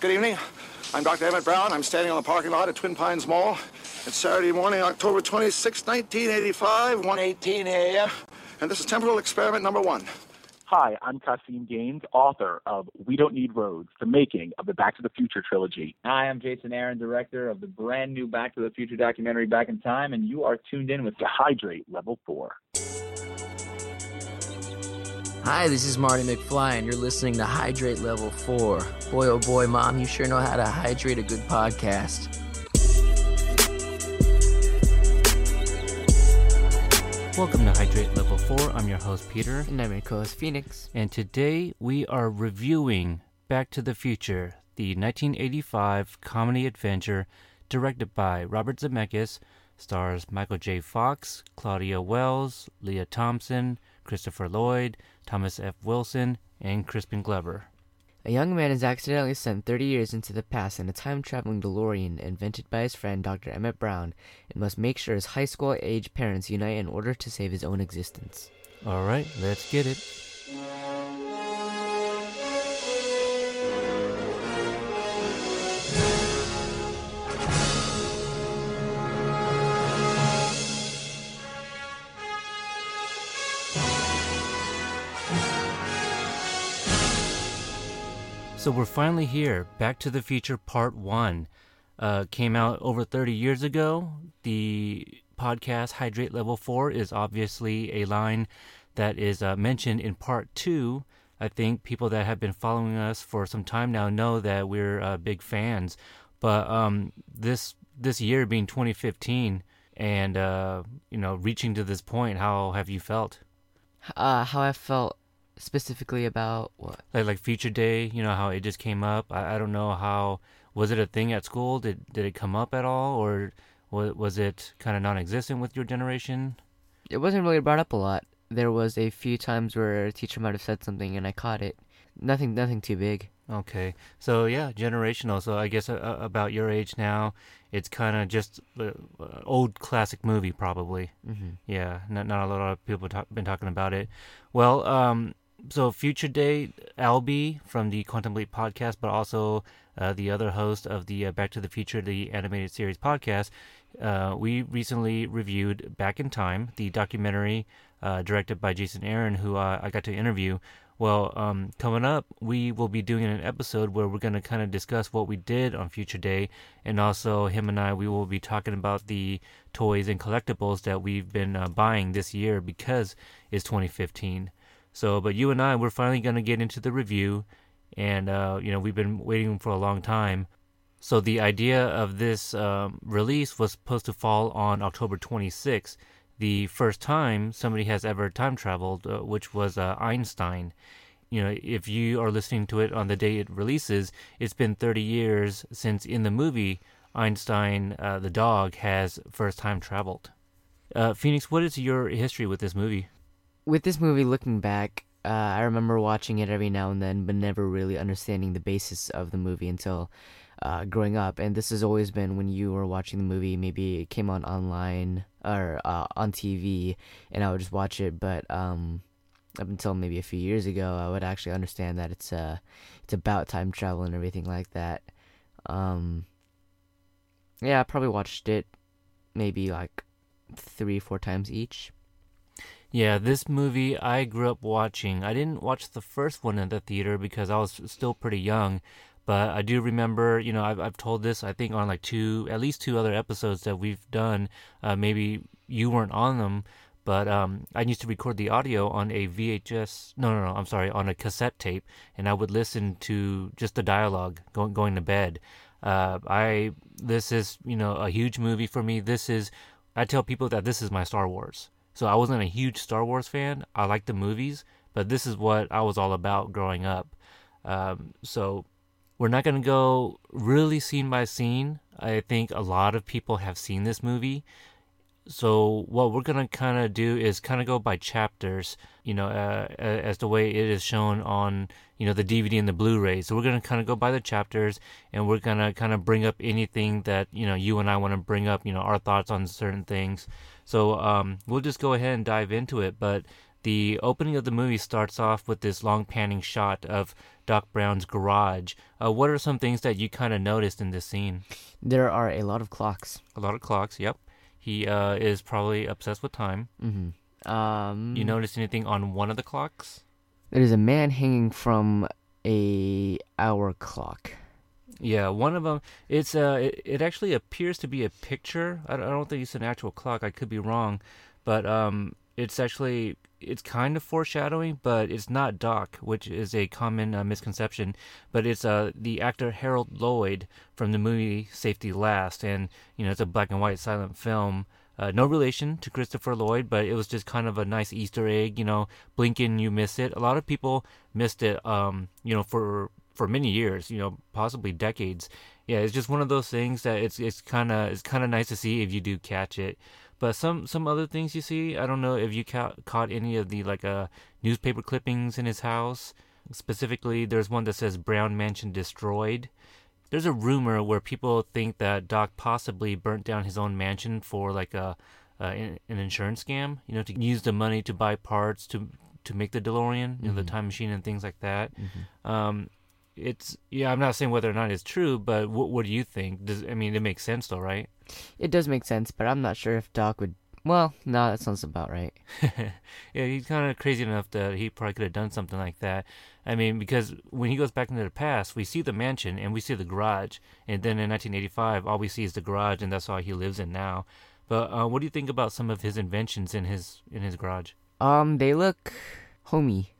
Good evening. I'm Dr. Emmett Brown. I'm standing on the parking lot at Twin Pines Mall. It's Saturday morning, October 26, 1985, 1.18 a.m. And this is temporal experiment number one. Hi, I'm Caseen Gaines, author of We Don't Need Roads, the making of the Back to the Future trilogy. Hi, I'm Jason Aaron, director of the brand new Back to the Future documentary Back in Time, and you are tuned in with Dehydrate Level 4. Hi, this is Marty McFly, and you're listening to Hydrate Level 4. Boy, oh boy, Mom, you sure know how to hydrate a good podcast. Welcome to Hydrate Level 4. I'm your host, Peter. And I'm your co host, Phoenix. And today we are reviewing Back to the Future, the 1985 comedy adventure directed by Robert Zemeckis, stars Michael J. Fox, Claudia Wells, Lea Thompson, Christopher Lloyd, Thomas F. Wilson, and Crispin Glover. A young man is accidentally sent 30 years into the past in a time traveling DeLorean invented by his friend Dr. Emmett Brown and must make sure his high school age parents unite in order to save his own existence. Alright, let's get it. So we're finally here. Back to the Future Part 1 uh, came out over 30 years ago. The podcast Hydrate Level 4 is obviously a line that is uh, mentioned in Part 2. I think people that have been following us for some time now know that we're uh, big fans. But um, this this year being 2015 and uh, you know reaching to this point, how have you felt? Uh, how I felt specifically about what? Like like Future Day, you know how it just came up. I, I don't know how was it a thing at school? Did did it come up at all, or was was it kind of non-existent with your generation? It wasn't really brought up a lot. There was a few times where a teacher might have said something and I caught it. Nothing nothing too big. Okay, so yeah, generational. So I guess uh, uh about your age now, it's kind of just uh, old classic movie, probably. Mm-hmm. Yeah, not not a lot of people talk, been talking about it. Well, um, so future day Albie from the Quantum Leap podcast, but also uh, the other host of the uh, Back to the Future, the animated series podcast. Uh, we recently reviewed Back in Time, the documentary uh, directed by Jason Aaron, who uh, I got to interview. Well, um, coming up, we will be doing an episode where we're going to kind of discuss what we did on Future Day, and also him and I, we will be talking about the toys and collectibles that we've been uh, buying this year because it's 2015. So, but you and I, we're finally going to get into the review, and uh, you know we've been waiting for a long time. So the idea of this um, release was supposed to fall on October 26th, the first time somebody has ever time traveled, uh, which was uh, Einstein. You know, if you are listening to it on the day it releases, it's been 30 years since in the movie Einstein, uh, the dog, has first time traveled. Uh, Phoenix, what is your history with this movie? With this movie, looking back, uh, I remember watching it every now and then, but never really understanding the basis of the movie until uh, growing up. And this has always been when you were watching the movie, maybe it came on online or uh, on TV, and I would just watch it. But um, up until maybe a few years ago, I would actually understand that it's uh, it's about time travel and everything like that. Um, yeah, I probably watched it maybe like three, four times each. Yeah, this movie I grew up watching. I didn't watch the first one in the theater because I was still pretty young, but I do remember, you know, I've, I've told this, I think, on like two, at least two other episodes that we've done. Uh, maybe you weren't on them, but um, I used to record the audio on a VHS, no, no, no, I'm sorry, on a cassette tape, and I would listen to just the dialogue going, going to bed. Uh, I, this is, you know, a huge movie for me. This is, I tell people that this is my Star Wars. So I wasn't a huge Star Wars fan. I liked the movies, but this is what I was all about growing up. Um, so we're not going to go really scene by scene. I think a lot of people have seen this movie. So what we're gonna kind of do is kind of go by chapters, you know, uh, as the way it is shown on, you know, the DVD and the Blu-ray. So we're gonna kind of go by the chapters, and we're gonna kind of bring up anything that you know you and I want to bring up, you know, our thoughts on certain things. So um, we'll just go ahead and dive into it. But the opening of the movie starts off with this long panning shot of Doc Brown's garage. Uh, what are some things that you kind of noticed in this scene? There are a lot of clocks. A lot of clocks. Yep. He uh, is probably obsessed with time. Mm-hmm. Um, You notice anything on one of the clocks? there is a man hanging from a hour clock. Yeah, one of them. It's uh, it, it actually appears to be a picture. I, don't- I don't think it's an actual clock. I could be wrong, but um, it's actually it's kind of foreshadowing, but it's not Doc, which is a common uh, misconception. But it's uh the actor Harold Lloyd from the movie Safety Last, and you know it's a black and white silent film. Uh, no relation to Christopher Lloyd, but it was just kind of a nice Easter egg. You know, blink and you miss it. A lot of people missed it. Um, you know, for for many years. You know, possibly decades. Yeah, it's just one of those things that it's it's kind of it's kind of nice to see if you do catch it. But some some other things you see, I don't know if you ca- caught any of the like uh newspaper clippings in his house. Specifically, there's one that says Brown Mansion destroyed. There's a rumor where people think that Doc possibly burnt down his own mansion for like a uh, an an insurance scam. You know, to use the money to buy parts to to make the DeLorean, you know, the time machine and things like that. Um, it's yeah, I'm not saying whether or not it's true, but what what do you think? Does I mean it makes sense though, right? It does make sense, but I'm not sure if Doc would. Well, no, that sounds about right. yeah, he's kind of crazy enough that he probably could have done something like that. I mean, because when he goes back into the past, we see the mansion and we see the garage, and then in 1985, all we see is the garage, and that's all he lives in now. But uh, what do you think about some of his inventions in his in his garage? Um, they look homey.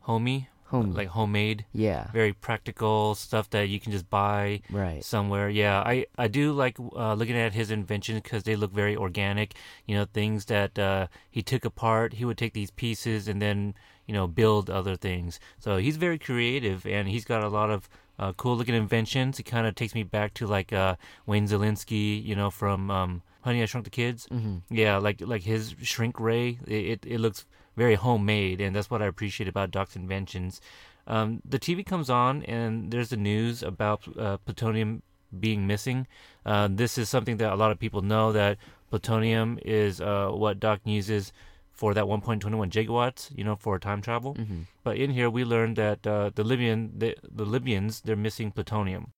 Homey, Homey. like homemade, Yeah. very practical stuff that you can just buy Right. somewhere. Yeah, I I do like uh, looking at his inventions because they look very organic. You know, things that uh, he took apart. He would take these pieces and then you know build other things. So he's very creative and he's got a lot of uh, cool looking inventions. It kind of takes me back to like uh, Wayne Szalinski, you know, from um, Honey I Shrunk the Kids. hmm Yeah, like like his shrink ray, it, it, it looks very homemade, and that's what I appreciate about Doc's inventions. Um, the TV comes on, and there's the news about uh, plutonium being missing. Uh, this is something that a lot of people know that plutonium is uh, what Doc uses for that 1.21 gigawatts, you know, for time travel. hmm But in here, we learned that uh, the Libyan, the, the Libyans, they're missing plutonium.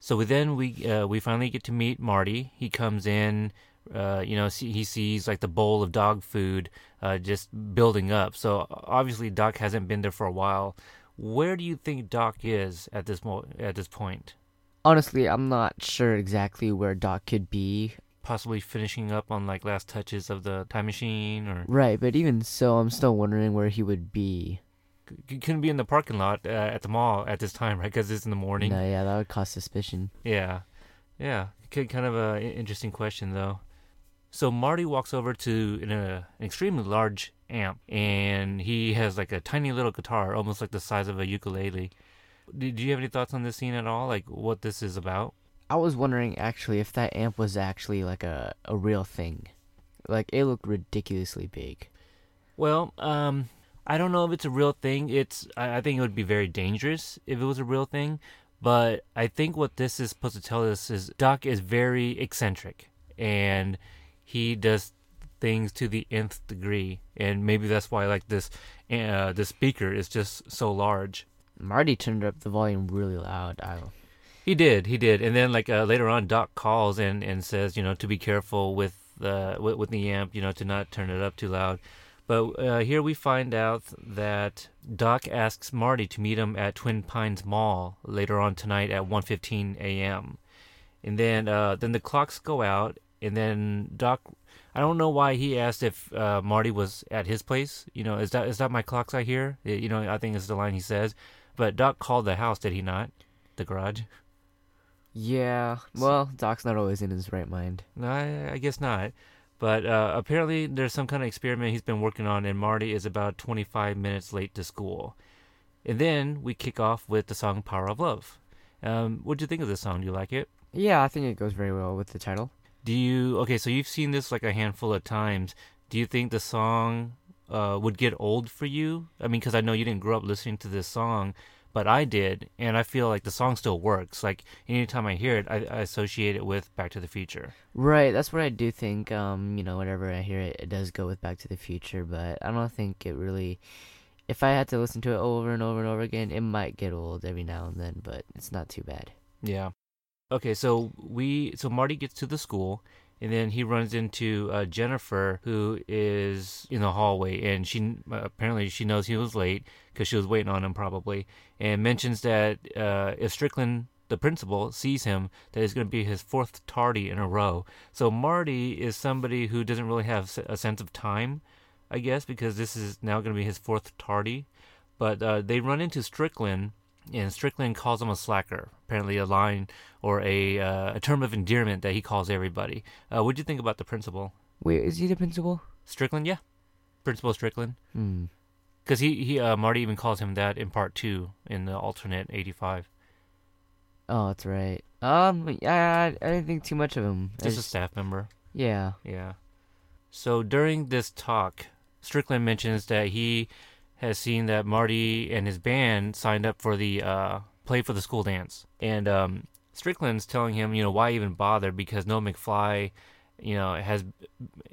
So then we uh, we finally get to meet Marty. He comes in, uh, you know, he sees like the bowl of dog food uh, just building up. So obviously Doc hasn't been there for a while. Where do you think Doc is at this mo- at this point? Honestly, I'm not sure exactly where Doc could be. Possibly finishing up on like last touches of the time machine, or Right, but even so, I'm still wondering where he would be. c- couldn't be in the parking lot uh, at the mall at this time, right? Because it's in the morning. No, yeah, that would cause suspicion. Yeah, yeah. K- Kind of a interesting question though. So Marty walks over to an, uh, an extremely large amp, and he has like a tiny little guitar, almost like the size of a ukulele. Did you have any thoughts on this scene at all? Like what this is about? I was wondering actually if that amp was actually like a, a real thing. Like, it looked ridiculously big. Well, um, I don't know if it's a real thing. It's I, I think it would be very dangerous if it was a real thing. But I think what this is supposed to tell us is Doc is very eccentric and he does things to the nth degree, and maybe that's why like this uh, the speaker is just so large. Marty turned up the volume really loud. I, He did, he did, and then like uh, later on, Doc calls and, and says, you know, to be careful with the with, with the amp, you know, to not turn it up too loud. But uh, here we find out that Doc asks Marty to meet him at Twin Pines Mall later on tonight at 1:15 a.m. And then uh, then the clocks go out, and then Doc. I don't know why he asked if uh, Marty was at his place. You know, is that is that my clocks I hear? You know, I think it's the line he says. But Doc called the house, did he not? The garage. yeah, well, Doc's not always in his right mind. No, I, I guess not. But uh, apparently, there's some kind of experiment he's been working on, and Marty is about 25 minutes late to school. And then we kick off with the song "Power of Love." Um, what do you think of this song? Do you like it? Yeah, I think it goes very well with the title. Do you? Okay, so you've seen this like a handful of times. Do you think the song uh, would get old for you? I mean, because I know you didn't grow up listening to this song, but I did, and I feel like the song still works. Like anytime I hear it, I, I associate it with Back to the Future. Right, that's what I do think. Um, you know, whenever I hear it, it does go with Back to the Future, but I don't think it really. If I had to listen to it over and over and over again, it might get old every now and then, but it's not too bad. Yeah. Okay, so we so Marty gets to the school and then he runs into uh, Jennifer, who is in the hallway, and she apparently she knows he was late because she was waiting on him probably, and mentions that uh, if Strickland, the principal, sees him, that it's going to be his fourth tardy in a row. So Marty is somebody who doesn't really have a sense of time, I guess, because this is now going to be his fourth tardy. But uh, they run into Strickland and Strickland calls him a slacker. Apparently, a line or a uh, a term of endearment that he calls everybody. Uh, what do you think about the principal? Wait, is he the principal? Strickland, yeah, Principal Strickland. Hmm. Because he he uh, Marty even calls him that in part two in the alternate eighty five. Oh, that's right. Um, yeah, I, I didn't think too much of him. I Just a staff member. yeah. Yeah. So during this talk, Strickland mentions that he has seen that Marty and his band signed up for the uh, play for the school dance, and um, Strickland's telling him, you know, why even bother because no McFly, you know, has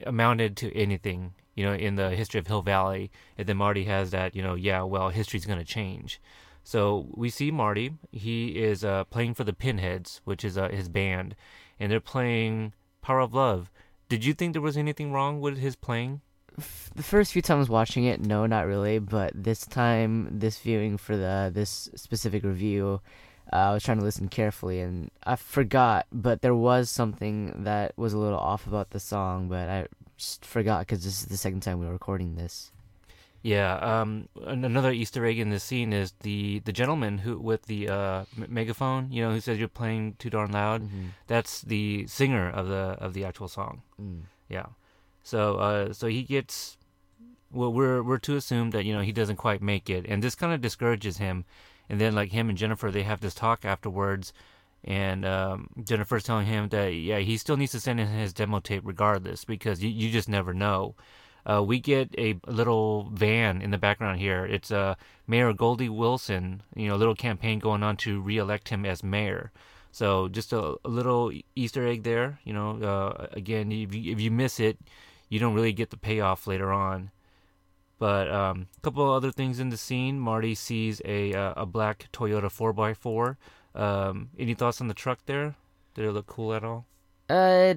amounted to anything, you know, in the history of Hill Valley. And then Marty has that, you know, yeah, well, history's going to change. So we see Marty. He is uh, playing for the Pinheads, which is uh, his band, and they're playing Power of Love. Did you think there was anything wrong with his playing? The first few times watching it, no, not really. But this time, this viewing for the this specific review, uh, I was trying to listen carefully, and I forgot. But there was something that was a little off about the song, but I just forgot because this is the second time we were recording this. Yeah. Um. Another Easter egg in this scene is the the gentleman who with the uh megaphone. You know, who says you're playing too darn loud. Mm-hmm. That's the singer of the of the actual song. Mm. Yeah. So uh so he gets well we're we're to assume that you know he doesn't quite make it and this kind of discourages him and then like him and Jennifer they have this talk afterwards and um Jennifer's telling him that yeah he still needs to send in his demo tape regardless because you, you just never know. Uh, we get a little van in the background here. It's uh, Mayor Goldie Wilson, you know, a little campaign going on to re-elect him as mayor. So just a, a little Easter egg there. You know, uh, again, if you, if you miss it, you don't really get the payoff later on. But a um, couple other things in the scene. Marty sees a uh, a black Toyota 4x4. Um, any thoughts on the truck there? Did it look cool at all? Uh,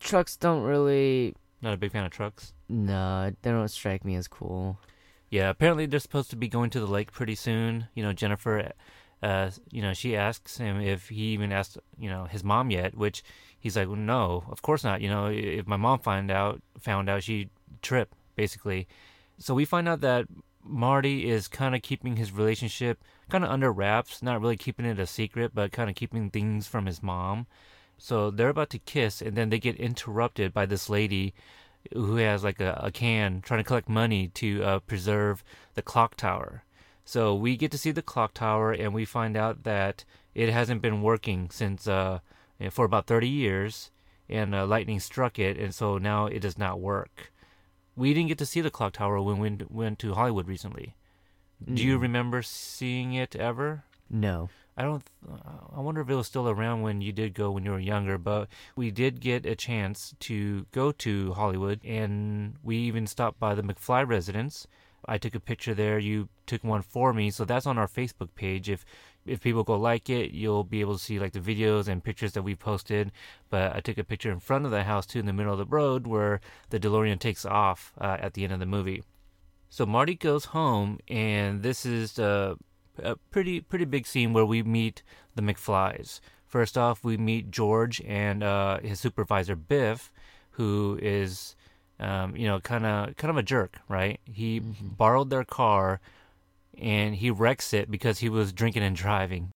trucks don't really. Not a big fan of trucks. No, they don't strike me as cool. Yeah, apparently they're supposed to be going to the lake pretty soon. You know, Jennifer, uh, you know, she asks him if he even asked, you know, his mom yet, which he's like, no, of course not. You know, if my mom find out, found out, she'd trip basically. So we find out that Marty is kind of keeping his relationship kind of under wraps, not really keeping it a secret, but kind of keeping things from his mom. So they're about to kiss, and then they get interrupted by this lady who has like a, a can trying to collect money to uh, preserve the clock tower. So we get to see the clock tower, and we find out that it hasn't been working since uh, for about 30 years, and uh, lightning struck it, and so now it does not work. We didn't get to see the clock tower when we went to Hollywood recently. Do you Mm. remember seeing it ever? No. I don't. I wonder if it was still around when you did go when you were younger. But we did get a chance to go to Hollywood, and we even stopped by the McFly residence. I took a picture there. You took one for me, so that's on our Facebook page. If if people go like it, you'll be able to see like the videos and pictures that we posted. But I took a picture in front of the house too, in the middle of the road, where the DeLorean takes off uh, at the end of the movie. So Marty goes home, and this is uh, a pretty pretty big scene where we meet the McFlys. First off, we meet George and uh, his supervisor Biff, who is, um, you know, kind of kind of a jerk, right? He borrowed their car, and he wrecks it because he was drinking and driving.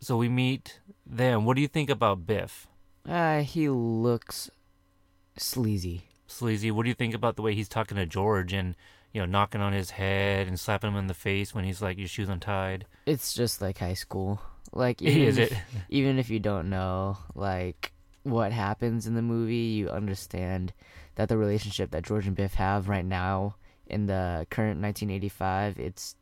So we meet them. What do you think about Biff? Uh, he looks sleazy. Sleazy. What do you think about the way he's talking to George and you know knocking on his head and slapping him in the face when he's like your shoes untied? It's just like high school. Like even Is if, it? even if you don't know like what happens in the movie, you understand that the relationship that George and Biff have right now in the current 1985, it's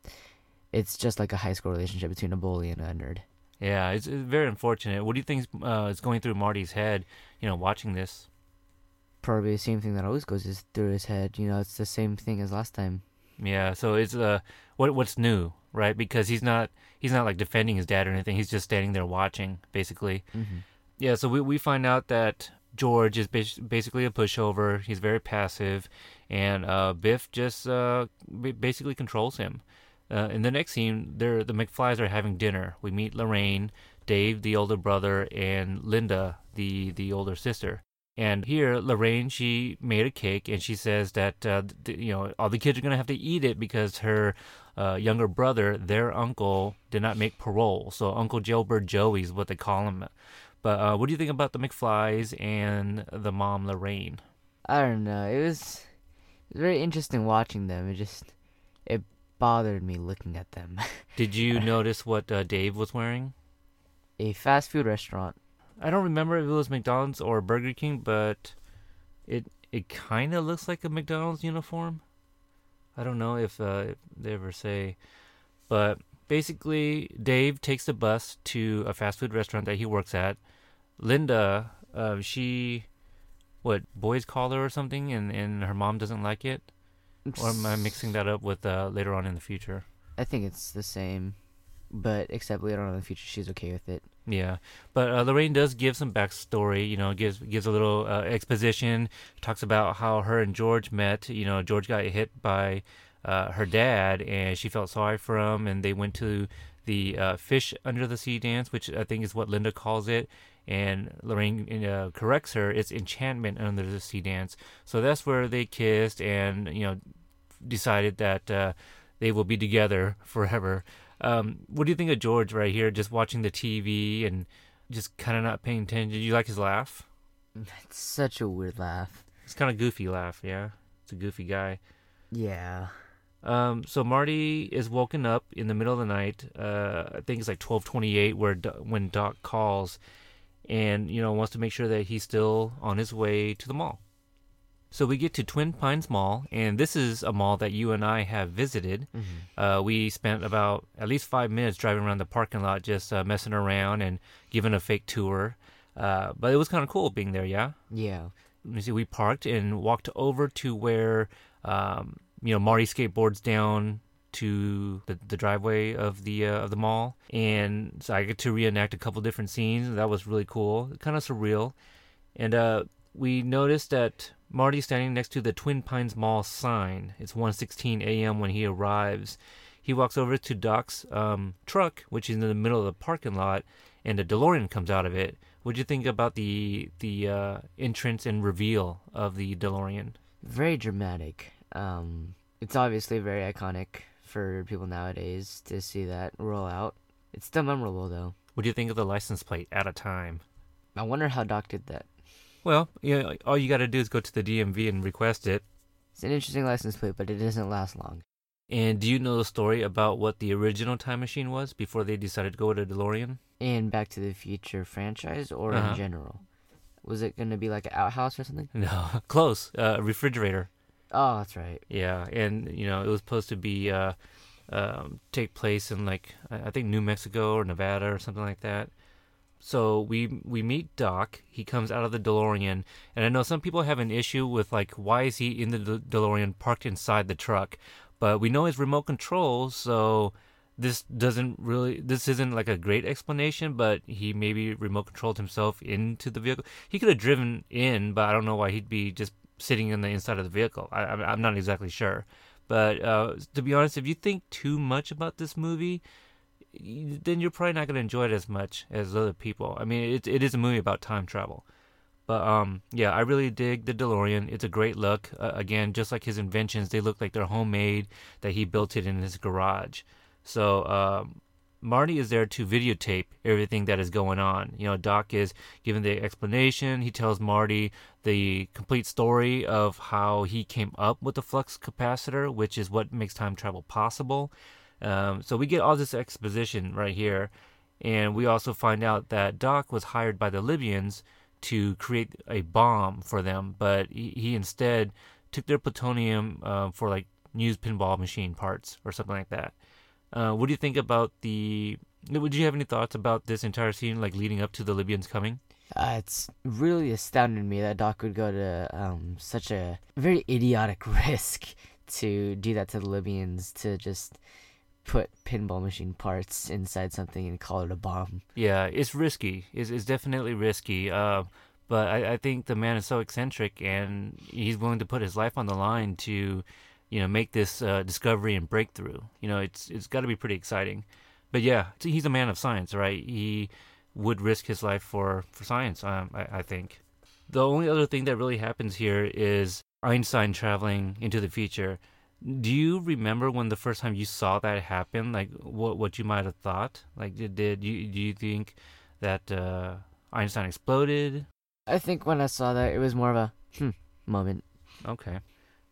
it's just like a high school relationship between a bully and a nerd. Yeah, it's, it's very unfortunate. What do you think uh, is going through Marty's head? You know, watching this. Probably the same thing that always goes is through his head. You know, it's the same thing as last time. Yeah, so it's uh, what what's new, right? Because he's not he's not like defending his dad or anything. He's just standing there watching, basically. Mm-hmm. Yeah, so we we find out that George is basically a pushover. He's very passive, and uh, Biff just uh, basically controls him. Uh, in the next scene, the McFlys are having dinner. We meet Lorraine, Dave, the older brother, and Linda, the the older sister. And here, Lorraine, she made a cake, and she says that uh, th- you know all the kids are gonna have to eat it because her uh, younger brother, their uncle, did not make parole. So Uncle Jailbird Joey is what they call him. But uh, what do you think about the McFlys and the mom Lorraine? I don't know. It was, it was very interesting watching them. It just it bothered me looking at them. Did you notice what uh, Dave was wearing? A fast food restaurant. I don't remember if it was McDonald's or Burger King, but it it kind of looks like a McDonald's uniform. I don't know if, uh, if they ever say, but basically, Dave takes the bus to a fast food restaurant that he works at. Linda, uh, she, what boys call her or something, and and her mom doesn't like it. Or am I mixing that up with uh, later on in the future? I think it's the same, but except later on in the future, she's okay with it. Yeah, but uh, Lorraine does give some backstory. You know, gives gives a little uh, exposition. Talks about how her and George met. You know, George got hit by uh, her dad, and she felt sorry for him, and they went to the uh, fish under the sea dance, which I think is what Linda calls it. And Lorraine uh, corrects her. It's enchantment under the sea dance. So that's where they kissed, and you know, decided that uh, they will be together forever. Um, what do you think of George right here, just watching the TV and just kind of not paying attention? Do you like his laugh? That's such a weird laugh. It's kind of goofy laugh, yeah. It's a goofy guy. Yeah. Um, so Marty is woken up in the middle of the night. Uh, I think it's like twelve twenty-eight, where when Doc calls, and you know wants to make sure that he's still on his way to the mall. So we get to Twin Pines Mall, and this is a mall that you and I have visited. Mm-hmm. Uh, we spent about at least five minutes driving around the parking lot, just uh, messing around and giving a fake tour. Uh, but it was kind of cool being there, yeah. Yeah. Let me see. We parked and walked over to where um, you know Marty skateboards down to the, the driveway of the uh, of the mall, and so I get to reenact a couple different scenes. That was really cool, kind of surreal. And uh, we noticed that Marty's standing next to the Twin Pines Mall sign. It's 1:16 a.m. when he arrives. He walks over to Doc's um, truck, which is in the middle of the parking lot, and a DeLorean comes out of it. What do you think about the the uh, entrance and reveal of the DeLorean? Very dramatic. Um, it's obviously very iconic for people nowadays to see that roll out. It's still memorable though. What do you think of the license plate at a time? I wonder how Doc did that. Well, you know, all you got to do is go to the DMV and request it. It's an interesting license plate, but it doesn't last long. And do you know the story about what the original time machine was before they decided to go with a DeLorean? In Back to the Future franchise or Uh-huh. in general? Was it going to be like an outhouse or something? No, close. Uh, refrigerator. Oh, that's right. Yeah, and you know it was supposed to be uh, um, take place in like I think New Mexico or Nevada or something like that. So we we meet Doc. He comes out of the DeLorean, and I know some people have an issue with like why is he in the De- DeLorean parked inside the truck, but we know it's remote control, so this doesn't really this isn't like a great explanation. But he maybe remote controlled himself into the vehicle. He could have driven in, but I don't know why he'd be just sitting in the inside of the vehicle. I, I'm I'm not exactly sure. But uh, to be honest, if you think too much about this movie, then you're probably not going to enjoy it as much as other people. I mean, it it is a movie about time travel. But um, yeah, I really dig the DeLorean. It's a great look. Uh, again, just like his inventions, they look like they're homemade. That he built it in his garage. So um, Marty is there to videotape everything that is going on. You know, Doc is giving the explanation. He tells Marty the complete story of how he came up with the flux capacitor, which is what makes time travel possible. Um, so we get all this exposition right here, and we also find out that Doc was hired by the Libyans to create a bomb for them, but he, he instead took their plutonium uh, for like used pinball machine parts or something like that. Uh, what do you think about the? Would you have any thoughts about this entire scene, like leading up to the Libyans coming? Uh, it's really astounded me that Doc would go to um, such a very idiotic risk to do that to the Libyans to just put pinball machine parts inside something and call it a bomb. Yeah, it's risky. It's, it's definitely risky. Uh, but I, I think the man is so eccentric and he's willing to put his life on the line to, you know, make this uh, discovery and breakthrough. You know, it's it's got to be pretty exciting. But yeah, he's a man of science, right? He would risk his life for for science. Um, I, I think. The only other thing that really happens here is Einstein traveling into the future. Do you remember when the first time you saw that happen? Like what what you might have thought? Like did, did you do you think that uh, Einstein exploded? I think when I saw that, it was more of a hmm moment. Okay.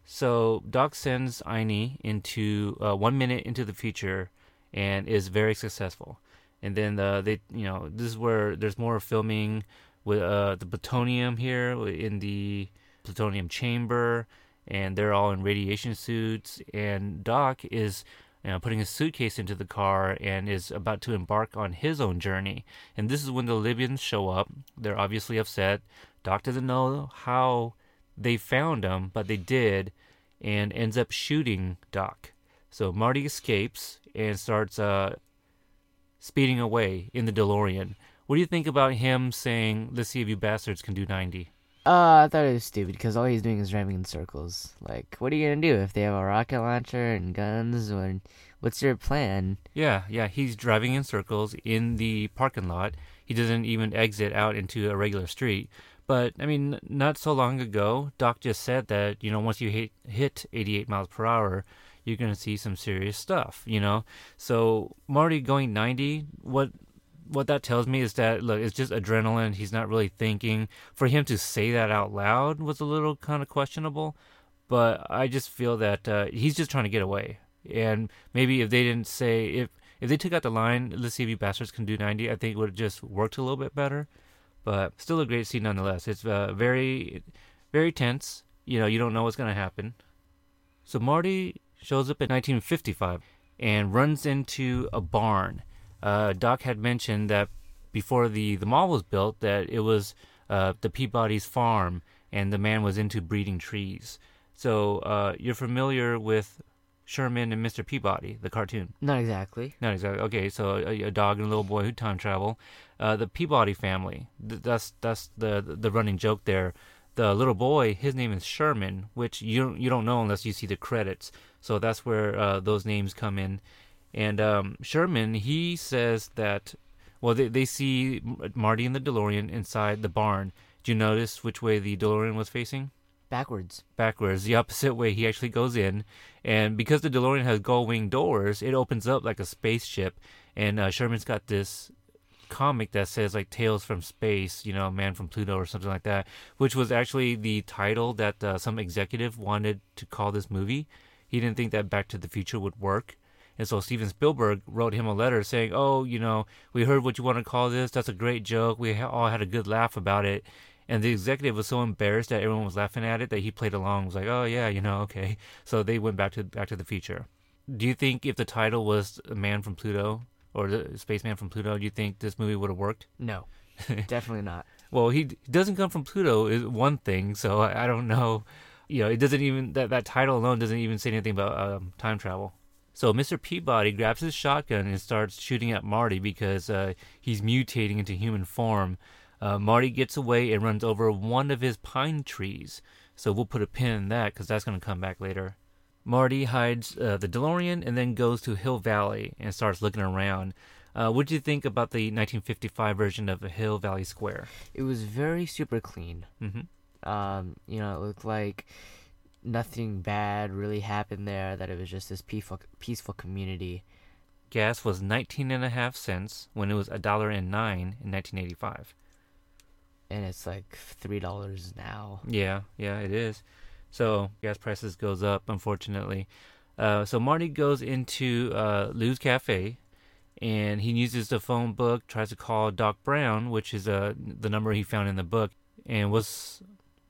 So Doc sends Einie into uh, one minute into the future, and is very successful. And then uh, they, you know, this is where there's more filming with uh, the plutonium here in the plutonium chamber, and they're all in radiation suits. And Doc is you know, putting his suitcase into the car and is about to embark on his own journey. And this is when the Libyans show up. They're obviously upset. Doc doesn't know how they found him, but they did, and ends up shooting Doc. So Marty escapes and starts uh, speeding away in the DeLorean. What do you think about him saying, "Let's see if you bastards can do 90"? Uh, I thought it was stupid because all he's doing is driving in circles. Like, what are you gonna do if they have a rocket launcher and guns? What's your plan? Yeah, yeah, he's driving in circles in the parking lot. He doesn't even exit out into a regular street. But I mean, not so long ago, Doc just said that you know once you hit hit 88 miles per hour, you're gonna see some serious stuff. You know, so Marty going 90. What what that tells me is that look, it's just adrenaline. He's not really thinking. For him to say that out loud was a little kind of questionable, but I just feel that uh, he's just trying to get away. And maybe if they didn't say if if they took out the line, let's see if you bastards can do 90, I think it would have just worked a little bit better. But still a great scene nonetheless. It's uh, very very tense. You know, you don't know what's gonna happen. So Marty shows up in 1955 and runs into a barn uh, Doc had mentioned that before the, the mall was built, that it was uh, the Peabody's farm, and the man was into breeding trees. So uh, you're familiar with Sherman and Mr. Peabody, the cartoon? Not exactly. Not exactly. Okay, so a, a dog and a little boy who time travel. Uh, the Peabody family. Th- that's that's the the running joke there. The little boy, his name is Sherman, which you you don't know unless you see the credits. So that's where uh, those names come in. And um, Sherman, he says that, well, they, they see Marty and the DeLorean inside the barn. Do you notice which way the DeLorean was facing? Backwards. Backwards, the opposite way he actually goes in. And because the DeLorean has gull wing doors, it opens up like a spaceship. And uh, Sherman's got this comic that says like Tales from Space, you know, Man from Pluto or something like that, which was actually the title that uh, some executive wanted to call this movie. He didn't think that Back to the Future would work. And so Steven Spielberg wrote him a letter saying, "Oh, you know, we heard what you want to call this. That's a great joke. We all had a good laugh about it." And the executive was so embarrassed that everyone was laughing at it that he played along. Was like, "Oh yeah, you know, okay." So they went back to Back to the Future. Do you think if the title was "A Man from Pluto" or "The Spaceman from Pluto," do you think this movie would have worked? No, definitely not. Well, he doesn't come from Pluto is one thing, so I, I don't know. You know, it doesn't even that that title alone doesn't even say anything about um, time travel. So Mr. Peabody grabs his shotgun and starts shooting at Marty because uh, he's mutating into human form. Uh, Marty gets away and runs over one of his pine trees. So we'll put a pin in that because that's going to come back later. Marty hides uh, the DeLorean and then goes to Hill Valley and starts looking around. Uh, what do you think about the 1955 version of Hill Valley Square? It was very super clean. Mm-hmm. Um, you know, it looked like nothing bad really happened there. That it was just this peaceful, peaceful community. Gas was 19 and a half cents when it was a dollar and nine in 1985. And it's like three dollars now. Yeah, yeah, it is. So gas prices goes up, unfortunately. Uh, so Marty goes into uh, Lou's Cafe, and he uses the phone book, tries to call Doc Brown, which is uh, the number he found in the book, and was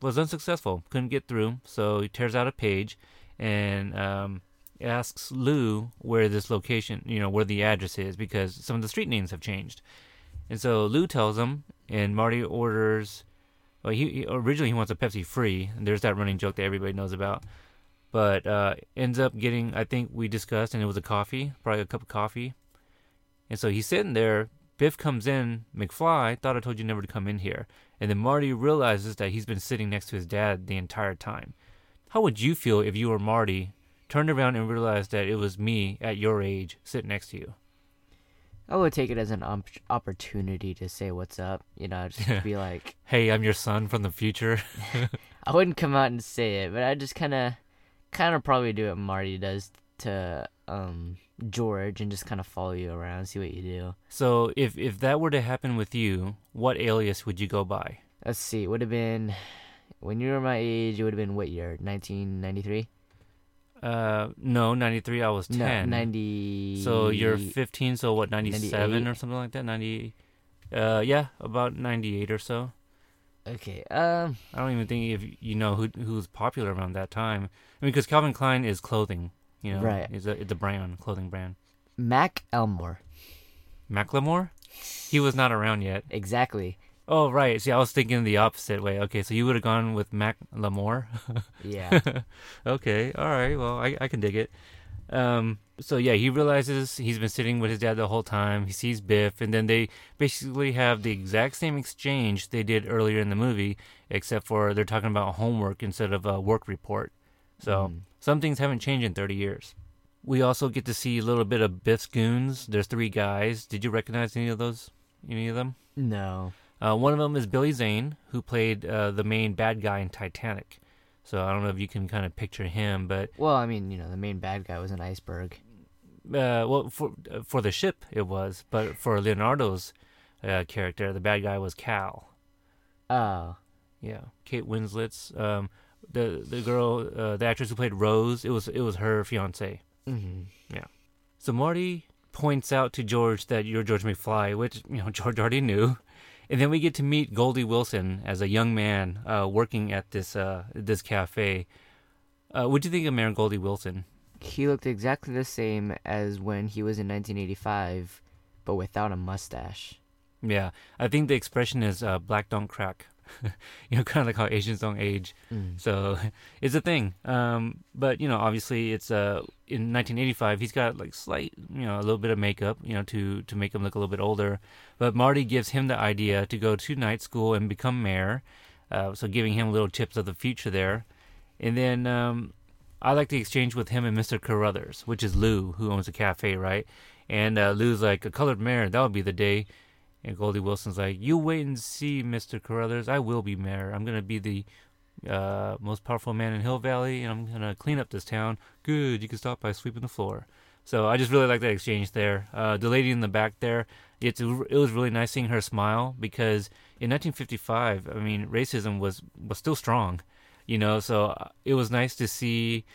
was unsuccessful. Couldn't get through, so he tears out a page, and um, asks Lou where this location, you know, where the address is because some of the street names have changed. And so Lou tells him, and Marty orders. Well, he, he originally he wants a Pepsi free. And there's that running joke that everybody knows about. But uh, ends up getting, I think we discussed, and it was a coffee, probably a cup of coffee. And so he's sitting there. Biff comes in. McFly thought I told you never to come in here. And then Marty realizes that he's been sitting next to his dad the entire time. How would you feel if you were Marty, turned around and realized that it was me at your age sitting next to you? I would take it as an op- opportunity to say what's up. You know, just to be like, Hey, I'm your son from the future. I wouldn't come out and say it, but I just kind of, kind of probably do what Marty does to um George and just kind of follow you around, see what you do. so if if that were to happen with you, what alias would you go by? Let's see, it would have been when you were my age. It would have been what year? 1993? Uh, no, 93. I was 10. No, 90. So you're 15. So what? 97 or something like that. 90. Uh, yeah, about 98 or so. Okay. Um. I don't even think if you know who who's popular around that time. I mean, because Calvin Klein is clothing. You know, Right. It's a it's a brand, clothing brand. Mac Elmore. Mac Macklemore. He was not around yet. Exactly. Oh right. See, I was thinking the opposite way. Okay, so you would have gone with Mac Lamore. Yeah. okay, all right. Well, I, I can dig it. Um, so yeah, he realizes he's been sitting with his dad the whole time. He sees Biff, and then they basically have the exact same exchange they did earlier in the movie, except for they're talking about homework instead of a work report. So Mm. some things haven't changed in 30 years. We also get to see a little bit of Biff's goons. There's three guys. Did you recognize any of those? Any of them? no. Uh, one of them is Billy Zane, who played uh, the main bad guy in Titanic. So I don't know if you can kind of picture him, but Well, I mean, you know, the main bad guy was an iceberg. uh, well, for uh, for the ship it was, but for Leonardo's uh, character, the bad guy was Cal. Oh. Yeah, Kate Winslet's um, the the girl, uh, the actress who played Rose. It was it was her fiance. hmm Yeah. So Marty points out to George that you're George McFly, which you know George already knew. And then we get to meet Goldie Wilson as a young man uh, working at this uh, this cafe. Uh, what do you think of Mayor Goldie Wilson? He looked exactly the same as when he was in 1985, but without a mustache. Yeah, I think the expression is uh, "black don't crack." you know, kind of like how Asians don't age. Mm. So it's a thing. Um, but you know, obviously, it's uh, in 1985. He's got like slight, you know, a little bit of makeup, you know, to to make him look a little bit older. But Marty gives him the idea to go to night school and become mayor. Uh, so giving him little tips of the future there, and then um, I like the exchange with him and Mr. Caruthers, which is Lou, who owns a cafe, right? And uh, Lou's like, a colored mayor, that would be the day. And Goldie Wilson's like, you wait and see, Mr. Caruthers. I will be mayor. I'm to be the uh, most powerful man in Hill Valley, and I'm to clean up this town. Good, you can stop by sweeping the floor. So I just really like that exchange there. Uh, the lady in the back there, it's it was really nice seeing her smile because in 1955, I mean, racism was was still strong, you know. So uh, it was nice to see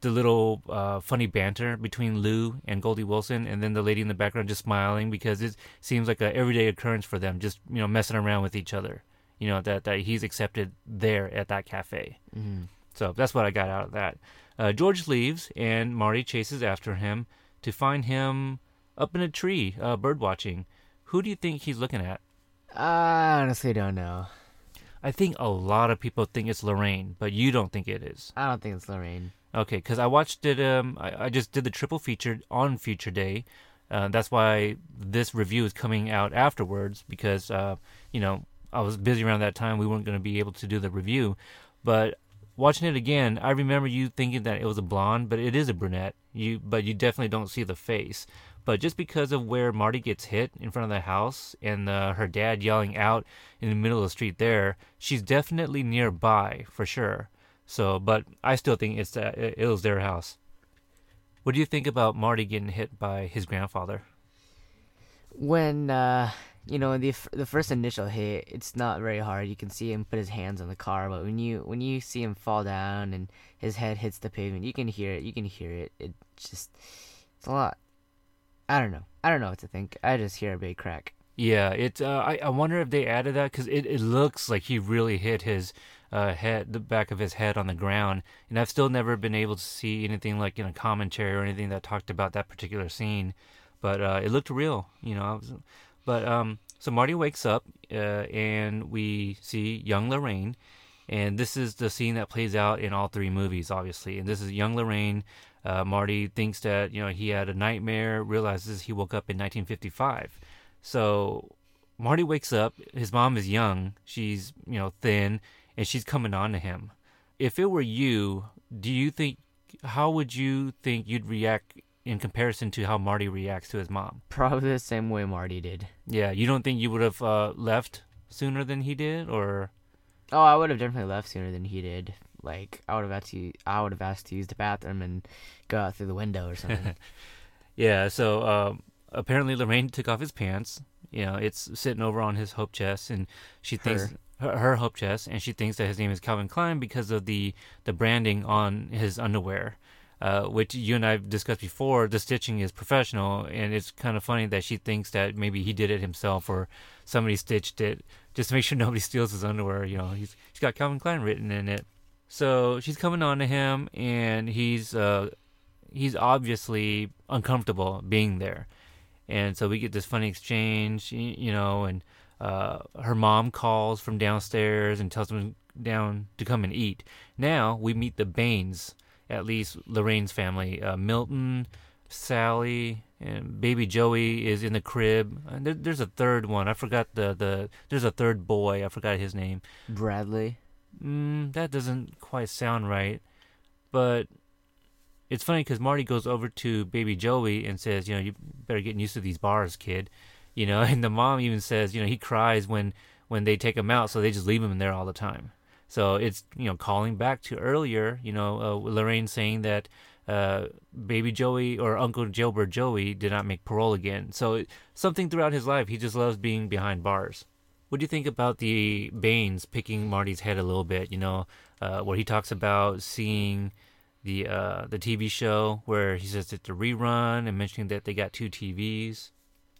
the little uh, funny banter between Lou and Goldie Wilson, and then the lady in the background just smiling because it seems like a everyday occurrence for them, just you know messing around with each other. You know that that he's accepted there at that cafe. Mm. So that's what I got out of that. Uh, George leaves, and Marty chases after him to find him up in a tree, uh, bird watching. Who do you think he's looking at? I honestly don't know. I think a lot of people think it's Lorraine, but you don't think it is. I don't think it's Lorraine. Okay, because I watched it. Um, I, I just did the triple feature on Future Day. Uh, that's why this review is coming out afterwards because uh, you know I was busy around that time. We weren't going to be able to do the review, but watching it again, I remember you thinking that it was a blonde, but it is a brunette. You, but you definitely don't see the face. But just because of where Marty gets hit in front of the house and uh, her dad yelling out in the middle of the street there, she's definitely nearby for sure. So, but I still think it's uh, it was their house. What do you think about Marty getting hit by his grandfather? When uh, you know the f- the first initial hit, it's not very hard. You can see him put his hands on the car, but when you when you see him fall down and his head hits the pavement, you can hear it. You can hear it. It just it's a lot. I don't know. I don't know what to think. I just hear a big crack. Yeah, it. Uh, I I wonder if they added that because it, it looks like he really hit his uh, head, the back of his head on the ground, and I've still never been able to see anything like in a commentary or anything that talked about that particular scene, but uh, it looked real, you know. Was, but um, so Marty wakes up uh, and we see young Lorraine, and this is the scene that plays out in all three movies, obviously. And this is young Lorraine. Uh, Marty thinks that you know he had a nightmare, realizes he woke up in 1955. So Marty wakes up. His mom is young. She's you know thin, and she's coming on to him. If it were you, do you think how would you think you'd react in comparison to how Marty reacts to his mom? Probably the same way Marty did. Yeah, you don't think you would have uh, left sooner than he did, or? Oh, I would have definitely left sooner than he did. Like I would have asked to, I would have asked to use the bathroom and go out through the window or something. yeah. So uh, apparently Lorraine took off his pants. You know, it's sitting over on his hope chest, and she thinks her, hope chest, and she thinks that his name is Calvin Klein because of the the branding on his underwear. Uh, which you and I've discussed before, the stitching is professional, and it's kind of funny that she thinks that maybe he did it himself or somebody stitched it just to make sure nobody steals his underwear. You know, he's he's got Calvin Klein written in it. So she's coming on to him, and he's uh, he's obviously uncomfortable being there, and so we get this funny exchange, you know, and uh, her mom calls from downstairs and tells him down to come and eat. Now we meet the Baines, at least Lorraine's family. Uh, Milton, Sally, and baby Joey is in the crib. And there, there's a third one. I forgot the the. There's a third boy. I forgot his name. Bradley. Mm, that doesn't quite sound right, but it's funny because Marty goes over to baby Joey and says, you know, you better get used to these bars, kid. You know, and the mom even says, you know, he cries when when they take him out, so they just leave him in there all the time. So it's you know calling back to earlier, you know, uh, Lorraine saying that uh, baby Joey or Uncle Jailbird Joey did not make parole again. So something throughout his life, he just loves being behind bars. What do you think about the Baines picking Marty's head a little bit? You know, uh, where he talks about seeing the uh, the TV show where he says it's a rerun and mentioning that they got two TVs.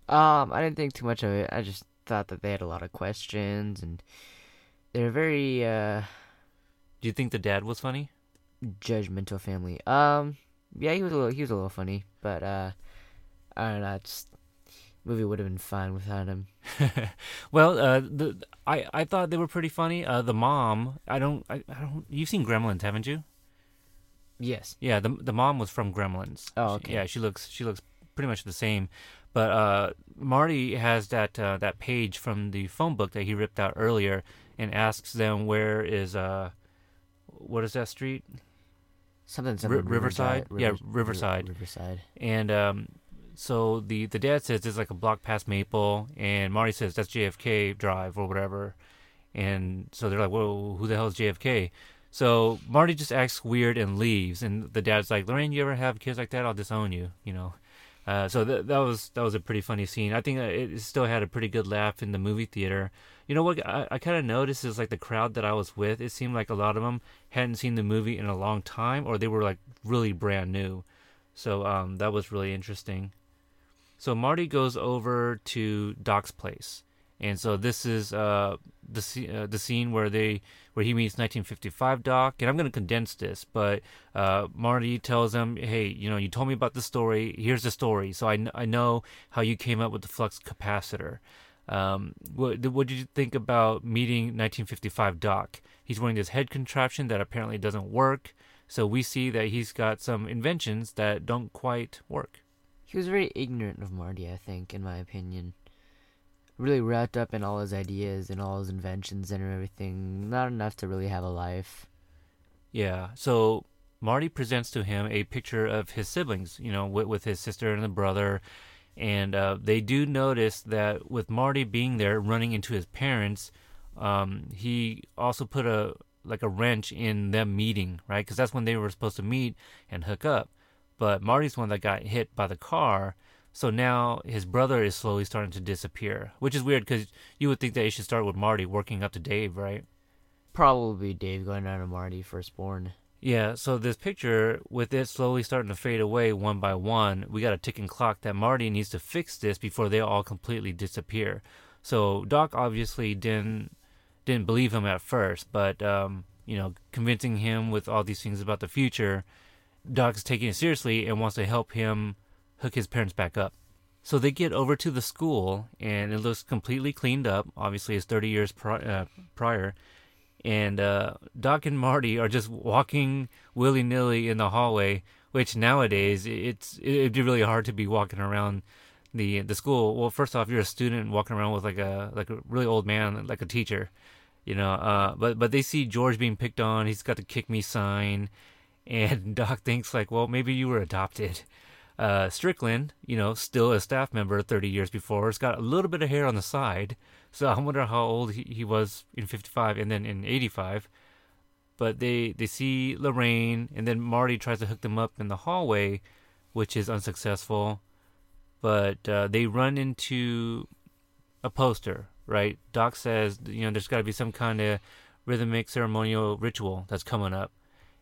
Um, I didn't think too much of it. I just thought that they had a lot of questions and they're very uh Do you think the dad was funny? judgmental family. Um, yeah, he was a little he was a little funny, but uh, I don't know. Just movie would have been fine without him. well, uh, the I I thought they were pretty funny. Uh, the mom, I don't I, I don't. You've seen Gremlins, haven't you? Yes. Yeah, the the mom was from Gremlins. Oh, okay. She, yeah, she looks she looks pretty much the same. But uh, Marty has that uh, that page from the phone book that he ripped out earlier, and asks them where is uh, what is that street? Something, something R- Riverside? River, Yeah, Riverside. Riverside. And um, so the the dad says it's like a block past Maple, and Marty says that's JFK Drive or whatever. And so they're like, "Whoa, who the hell is JFK?" So Marty just acts weird and leaves, and the dad's like, "Lorraine, you ever have kids like that? I'll disown you," you know. Uh, so that that was that was a pretty funny scene. I think it still had a pretty good laugh in the movie theater. You know what I, I kind of noticed is like the crowd that I was with. It seemed like a lot of them hadn't seen the movie in a long time, or they were like really brand new. So um, that was really interesting. So Marty goes over to Doc's place, and so this is uh, the uh, the scene where they where he meets 1955 Doc, and I'm going to condense this, but uh, Marty tells him, "Hey, you know, you told me about the story. Here's the story. So I, I know how you came up with the flux capacitor." Um, what, what did you think about meeting 1955 Doc? He's wearing this head contraption that apparently doesn't work. So we see that he's got some inventions that don't quite work. He was very ignorant of Marty, I think, in my opinion. Really wrapped up in all his ideas and all his inventions and everything. Not enough to really have a life. Yeah. So Marty presents to him a picture of his siblings, you know, with, with his sister and the brother. And uh, they do notice that with Marty being there, running into his parents, um, he also put a like a wrench in them meeting, right? Because that's when they were supposed to meet and hook up. But Marty's one that got hit by the car. So now his brother is slowly starting to disappear, which is weird because you would think that it should start with Marty working up to Dave, right? Probably Dave going down to Marty firstborn. Yeah, so this picture, with it slowly starting to fade away one by one, we got a ticking clock that Marty needs to fix this before they all completely disappear. So Doc obviously didn't didn't believe him at first, but um, you know, convincing him with all these things about the future, Doc's taking it seriously and wants to help him hook his parents back up. So they get over to the school, and it looks completely cleaned up. Obviously, it's 30 years pri- uh, prior. And uh, Doc and Marty are just walking willy nilly in the hallway, which nowadays it's it'd be really hard to be walking around the the school. Well, first off, you're a student walking around with like a like a really old man, like a teacher, you know. Uh, but but they see George being picked on. He's got the kick me sign, and Doc thinks like, well, maybe you were adopted. Uh, Strickland, you know, still a staff member 30 years before, has got a little bit of hair on the side. So I wonder how old he, he was in 55 and then in 85. But they, they see Lorraine, and then Marty tries to hook them up in the hallway, which is unsuccessful. But uh, they run into a poster, right? Doc says, you know, there's got to be some kind of rhythmic ceremonial ritual that's coming up.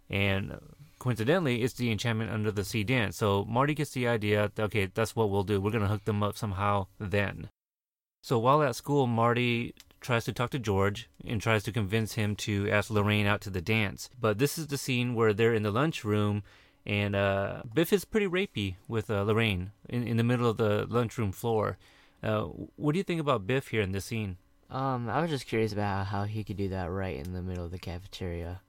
And coincidentally, it's the enchantment under the sea dance. So Marty gets the idea, that, okay, that's what we'll do. We're going to hook them up somehow then. So while at school, Marty tries to talk to George and tries to convince him to ask Lorraine out to the dance. But this is the scene where they're in the lunchroom and uh, Biff is pretty rapey with uh, Lorraine in, in the middle of the lunchroom floor. Uh, what do you think about Biff here in this scene? Um, I was just curious about how he could do that right in the middle of the cafeteria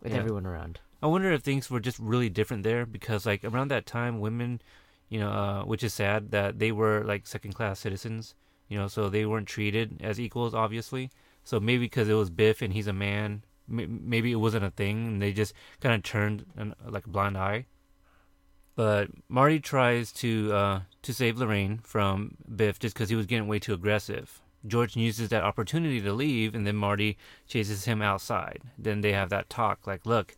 with Yeah. everyone around. I wonder if things were just really different there because, like, around that time, women, you know, uh, which is sad that they were like second class citizens, you know, so they weren't treated as equals, obviously. So maybe because it was Biff and he's a man, maybe it wasn't a thing, and they just kind of turned an, like a blind eye. But Marty tries to uh, to save Lorraine from Biff just because he was getting way too aggressive. George uses that opportunity to leave, and then Marty chases him outside. Then they have that talk, like, "Look,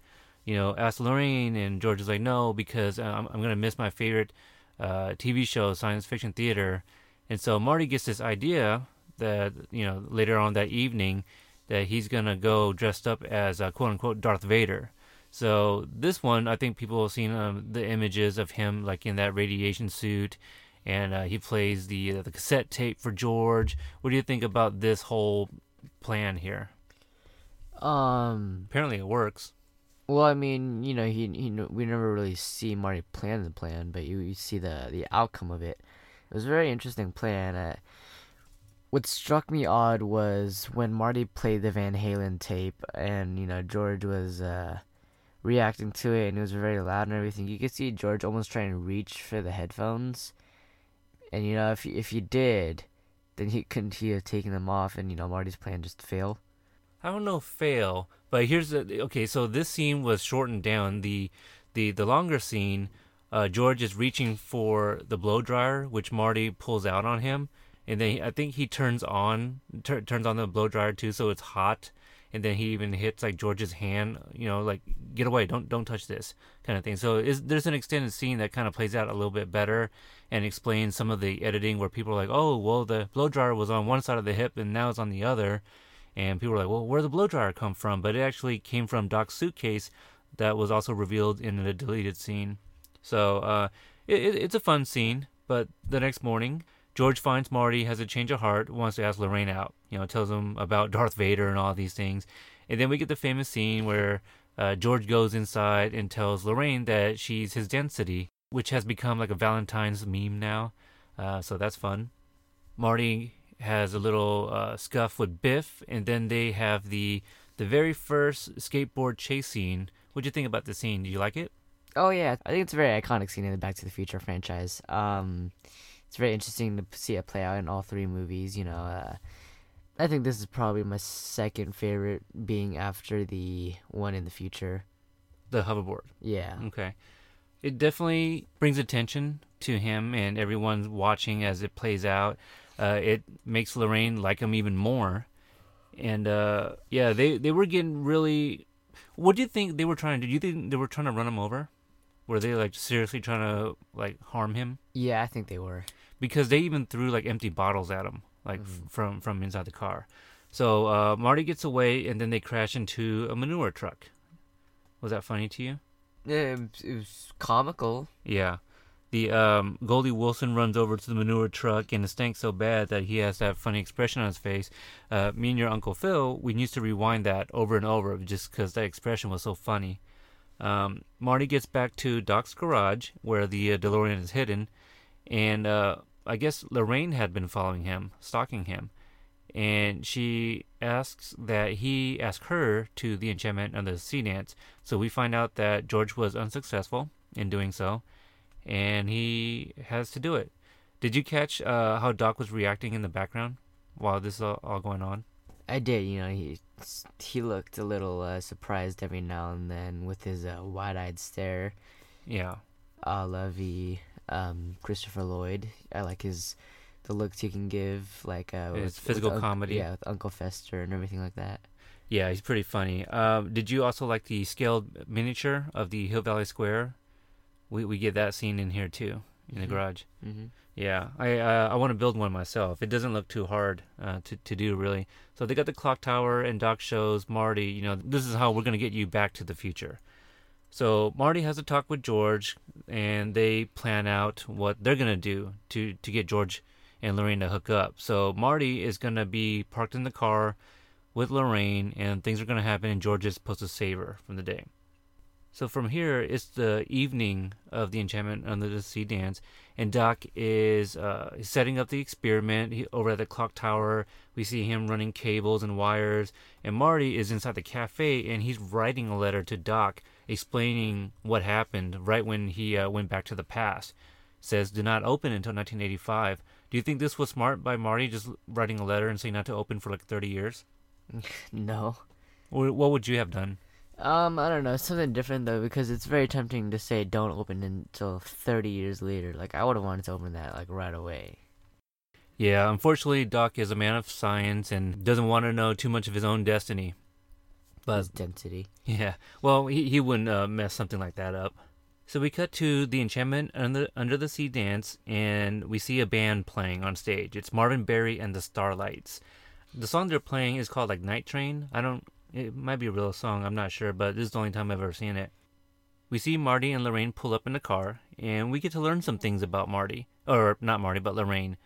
you know, ask Lorraine," and George is like, "No, because uh, I'm I'm gonna miss my favorite uh, TV show, science fiction theater." And so Marty gets this idea that you know later on that evening that he's gonna go dressed up as uh, quote unquote Darth Vader. So this one, I think people have seen um, the images of him like in that radiation suit, and uh, he plays the uh, the cassette tape for George. What do you think about this whole plan here? Um, Apparently, it works. Well, I mean, you know, he, he we never really see Marty plan the plan, but you, you see the the outcome of it. It was a very interesting plan. Uh, what struck me odd was when Marty played the Van Halen tape, and you know George was uh, reacting to it, and it was very loud and everything. You could see George almost trying to reach for the headphones, and you know if he, if he did, then he couldn't he have taken them off, and you know Marty's plan just failed. I don't know fail, but here's the okay. So this scene was shortened down. The the the longer scene, uh, George is reaching for the blow dryer, which Marty pulls out on him, and then he, I think he turns on tur- turns on the blow dryer too, so it's hot. And then he even hits like George's hand, you know, like get away, don't don't touch this kind of thing. So there's an extended scene that kind of plays out a little bit better and explains some of the editing where people are like, oh well, the blow dryer was on one side of the hip and now it's on the other and people were like, "Well, where did the blow dryer come from?" But it actually came from Doc's suitcase that was also revealed in the deleted scene. So uh, it, it's a fun scene. But the next morning, George finds Marty has a change of heart, wants to ask Lorraine out. You know, tells him about Darth Vader and all these things, and then we get the famous scene where uh, George goes inside and tells Lorraine that she's his density, which has become like a Valentine's meme now. Uh, so that's fun. Marty has a little uh, scuff with Biff, and then they have the the very first skateboard chase scene. What'd you think about the scene? Did you like it? Oh yeah, I think it's a very iconic scene in the Back to the Future franchise. Um, it's very interesting to see it play out in all three movies. You know, uh, I think this is probably my second favorite, being after the one in the future. The hoverboard. Yeah, Okay. It definitely brings attention to him and everyone's watching as it plays out. Uh, it makes Lorraine like him even more. And uh, yeah, they, they were getting really. What do you think they were trying to do? You think they were trying to run him over? Were they like seriously trying to like harm him? yeah, I think they were. because they even threw like empty bottles at him, like f- from from inside the car. So uh, Marty gets away, and then they crash into a manure truck. Was that funny to you? Yeah, it was comical. Yeah. The um, Goldie Wilson runs over to the manure truck, and it stinks so bad that he has that funny expression on his face. Uh, me and your Uncle Phil, we used to rewind that over and over just because that expression was so funny. Um, Marty gets back to Doc's garage, where the uh, DeLorean is hidden, and uh, I guess Lorraine had been following him, stalking him. And she asks that he ask her to the enchantment of the sea dance. So we find out that George was unsuccessful in doing so and he has to do it. Did you catch uh, how Doc was reacting in the background while this is all, all going on? I did, you know, he he looked a little uh, surprised every now and then with his uh, wide-eyed stare, Yeah, a la the um, Christopher Lloyd. I like his the looks he can give, like uh, with- with physical Unc- comedy. Yeah, with Uncle Fester and everything like that. yeah, he's pretty funny. Um, did you also like the scaled miniature of the Hill Valley Square? We we get that scene in here too in the Mhm. garage. Mm-hmm. Yeah, I uh, I want to build one myself. It doesn't look too hard uh, to to do really. So they got the clock tower, and Doc shows Marty. You know, this is how we're gonna get you back to the future. So Marty has a talk with George, and they plan out what they're gonna do to to get George and Lorraine to hook up. So Marty is gonna be parked in the car with Lorraine, and things are gonna happen, and George is supposed to save her from the day. So from here, it's the evening of the Enchantment Under the Sea dance, and Doc is uh, setting up the experiment he, over at the clock tower. We see him running cables and wires, and Marty is inside the cafe, and he's writing a letter to Doc explaining what happened right when he uh, went back to the past. Says do not open until 1985. Do you think this was smart by Marty just writing a letter and saying not to open for like 30 years? No. What would you have done? Um, I don't know, something different though, because it's very tempting to say don't open until 30 years later. Like, I would have wanted to open that, like, right away. Yeah, unfortunately, Doc is a man of science and doesn't want to know too much of his own destiny. But His density. yeah, well, he he wouldn't uh, mess something like that up. So we cut to the Enchantment under under the Sea dance, and we see a band playing on stage. It's Marvin Berry and the Starlights. The song they're playing is called like Night Train. I don't. It might be a real song. I'm not sure, but this is the only time I've ever seen it. We see Marty and Lorraine pull up in the car, and we get to learn some things about Marty, or not Marty, but Lorraine.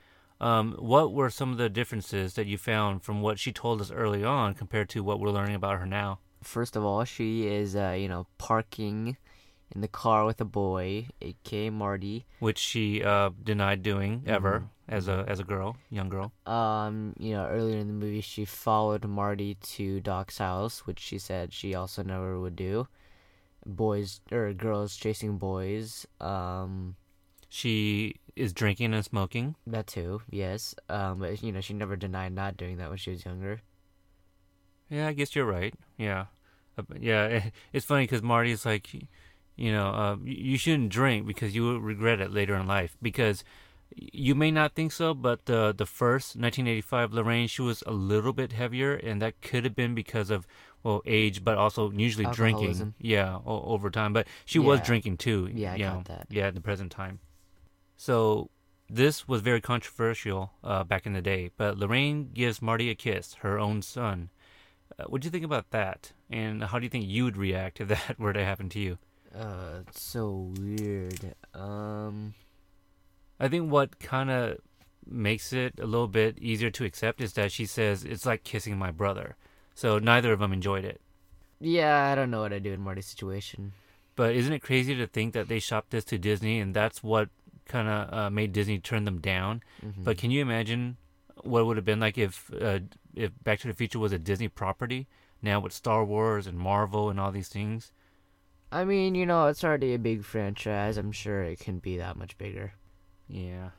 Um, what were some of the differences that you found from what she told us early on compared to what we're learning about her now? First of all, she is, uh, you know, parking in the car with a boy, aka Marty. which she uh, denied doing ever as a as a girl, young girl. Um, you know, earlier in the movie, she followed Marty to Doc's house, which she said she also never would do. Boys or girls chasing boys. Um, She is drinking and smoking. that too, yes. Um, but you know, she never denied not doing that when she was younger. Yeah, I guess you're right. Yeah, Uh, yeah. It's funny because Marty's like, you know, uh, you shouldn't drink because you will regret it later in life. Because you may not think so, but the the first 1985 Lorraine, she was a little bit heavier, and that could have been because of well age, but also usually drinking. Yeah, o- over time. But she was drinking too. Yeah, I you got know, that. Yeah, at the present time. So this was very controversial uh, back in the day. But Lorraine gives Marty a kiss, her own son. Uh, what do you think about that? And how do you think you would react if that were to happen to you? Uh, it's so weird. Um, I think what kind of makes it a little bit easier to accept is that she says it's like kissing my brother. So neither of them enjoyed it. yeah, I don't know what I'd do in Marty's situation. But isn't it crazy to think that they shopped this to Disney and that's what kind of uh, made Disney turn them down? Mhm. But can you imagine what it would have been like if uh, if Back to the Future was a Disney property now with Star Wars and Marvel and all these things? I mean, you know, it's already a big franchise. I'm sure it can be that much bigger. Yeah.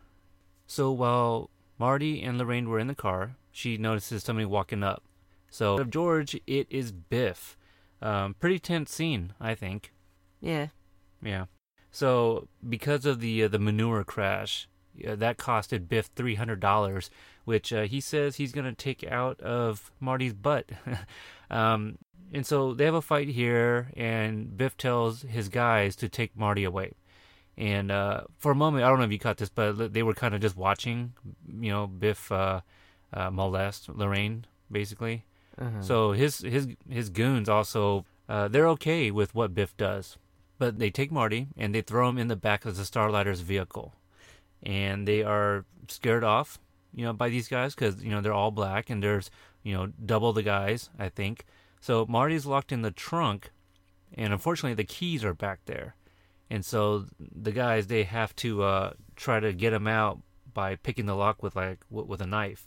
So while Marty and Lorraine were in the car, she notices somebody walking up. So of George, it is Biff. Um, pretty tense scene, I think. Yeah. Yeah. So because of the uh, the manure crash, uh, that costed Biff three hundred dollars, which uh, he says he's gonna take out of Marty's butt. um, and so they have a fight here, and Biff tells his guys to take Marty away. And uh, for a moment, I don't know if you caught this, but they were kind of just watching, you know, Biff uh, uh, molest Lorraine, basically. Uh-huh. So his his his goons also uh, they're okay with what Biff does, but they take Marty and they throw him in the back of the Starlighters vehicle, and they are scared off, you know, by these guys because you know they're all black and there's you know double the guys, I think. So Marty's locked in the trunk, and unfortunately the keys are back there, and so the guys they have to uh, try to get him out by picking the lock with like w- with a knife.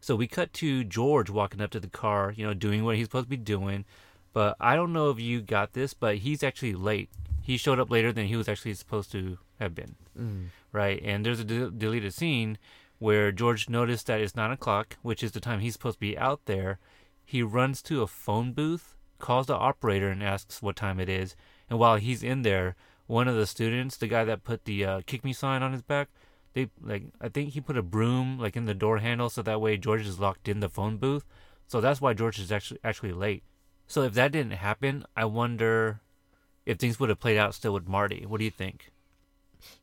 So we cut to George walking up to the car, you know, doing what he's supposed to be doing. But I don't know if you got this, but he's actually late. He showed up later than he was actually supposed to have been, Mm. right? And there's a de- deleted scene where George noticed that it's nine o'clock, which is the time he's supposed to be out there. He runs to a phone booth, calls the operator, and asks what time it is. And while he's in there, one of the students, the guy that put the uh, "kick me" sign on his back, they like I think he put a broom like in the door handle so that way George is locked in the phone booth. So that's why George is actually actually late. So if that didn't happen, I wonder if things would have played out still with Marty. What do you think?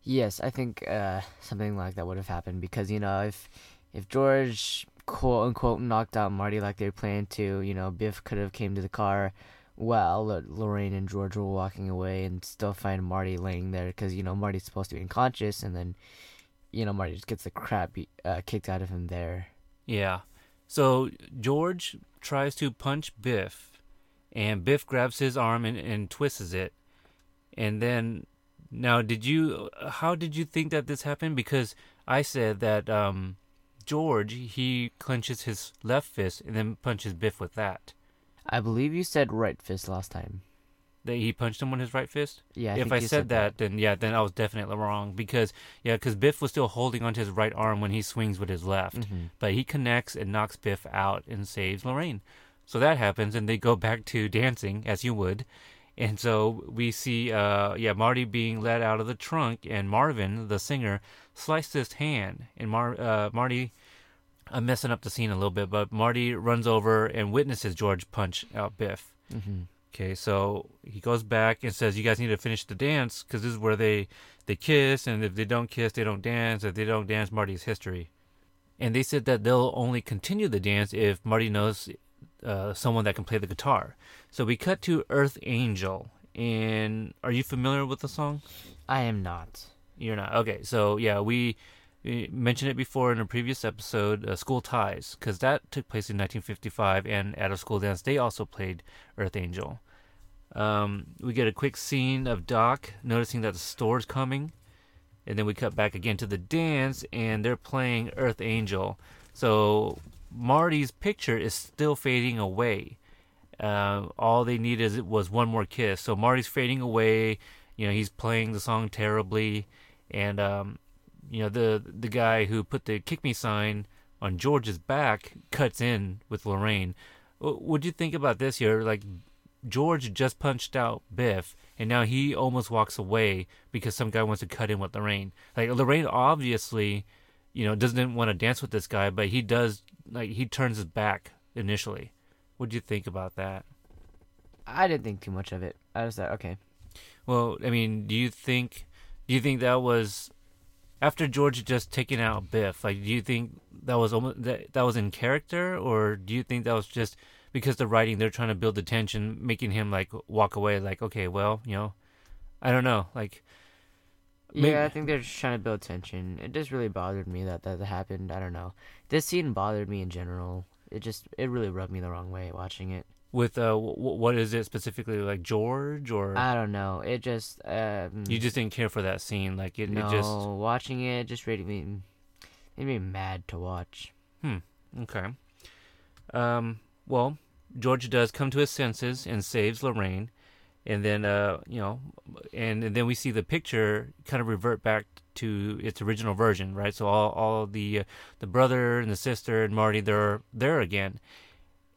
Yes, I think uh, something like that would have happened because you know if if George quote unquote knocked out Marty like they planning to, you know Biff could have came to the car while L- Lorraine and George were walking away and still find Marty laying there because you know Marty's supposed to be unconscious and then you know Marty just gets the crap uh, kicked out of him there. Yeah. So George tries to punch Biff, and Biff grabs his arm and, and twists it. And then, now, did you? How did you think that this happened? Because I said that um, George he clenches his left fist and then punches Biff with that. I believe you said right fist last time. That he punched him with his right fist. Yeah, I if I you said, that, then yeah, then I was definitely wrong because yeah, because Biff was still holding onto his right arm when he swings with his left, Mhm. but he connects and knocks Biff out and saves Lorraine. So that happens, and they go back to dancing as you would, and so we see uh yeah Marty being let out of the trunk, and Marvin the singer sliced his hand, and Mar uh, Marty. I'm messing up the scene a little bit, but Marty runs over and witnesses George punch out Biff. Mhm. Okay, so he goes back and says, "You guys need to finish the dance because this is where they they kiss, and if they don't kiss, they don't dance. If they don't dance, Marty's history." And they said that they'll only continue the dance if Marty knows uh, someone that can play the guitar. So we cut to Earth Angel, and are you familiar with the song? I am not. You're not. Okay, so yeah, we, mentioned it before in a previous episode, uh, School Ties, because that took place in 1955, and at a school dance, they also played Earth Angel. Um, we get a quick scene of Doc noticing that the store's coming, and then we cut back again to the dance, and they're playing Earth Angel. So Marty's picture is still fading away. Uh, all they needed was one more kiss. So Marty's fading away. You know, he's playing the song terribly, and um, you know the the guy who put the "kick me" sign on George's back cuts in with Lorraine. What do you think about this here? Like George just punched out Biff, and now he almost walks away because some guy wants to cut in with Lorraine. Like Lorraine obviously, you know, doesn't want to dance with this guy, but he does. Like he turns his back initially. What do you think about that? I didn't think too much of it. I was like, okay. Well, I mean, do you think do you think that was after George had just taken out Biff? Like, do you think that was almost that, that was in character, or do you think that was just because the writing they're trying to build the tension, making him like walk away? Like, okay, well, you know, I don't know. Like, Maybe- Yeah, I think they're just trying to build tension. It just really bothered me that that happened. I don't know. This scene bothered me in general. It just it really rubbed me the wrong way watching it. With uh, w- what is it specifically? Like George, or I don't know. It just um, you just didn't care for that scene? Like, it, no it just watching it just made me it made me mad to watch. Hmm. Okay. Um, well, George does come to his senses and saves Lorraine, and then uh, you know, and, and then we see the picture kind of revert back to its original version, right? So all all the uh, the brother and the sister and Marty they're there again,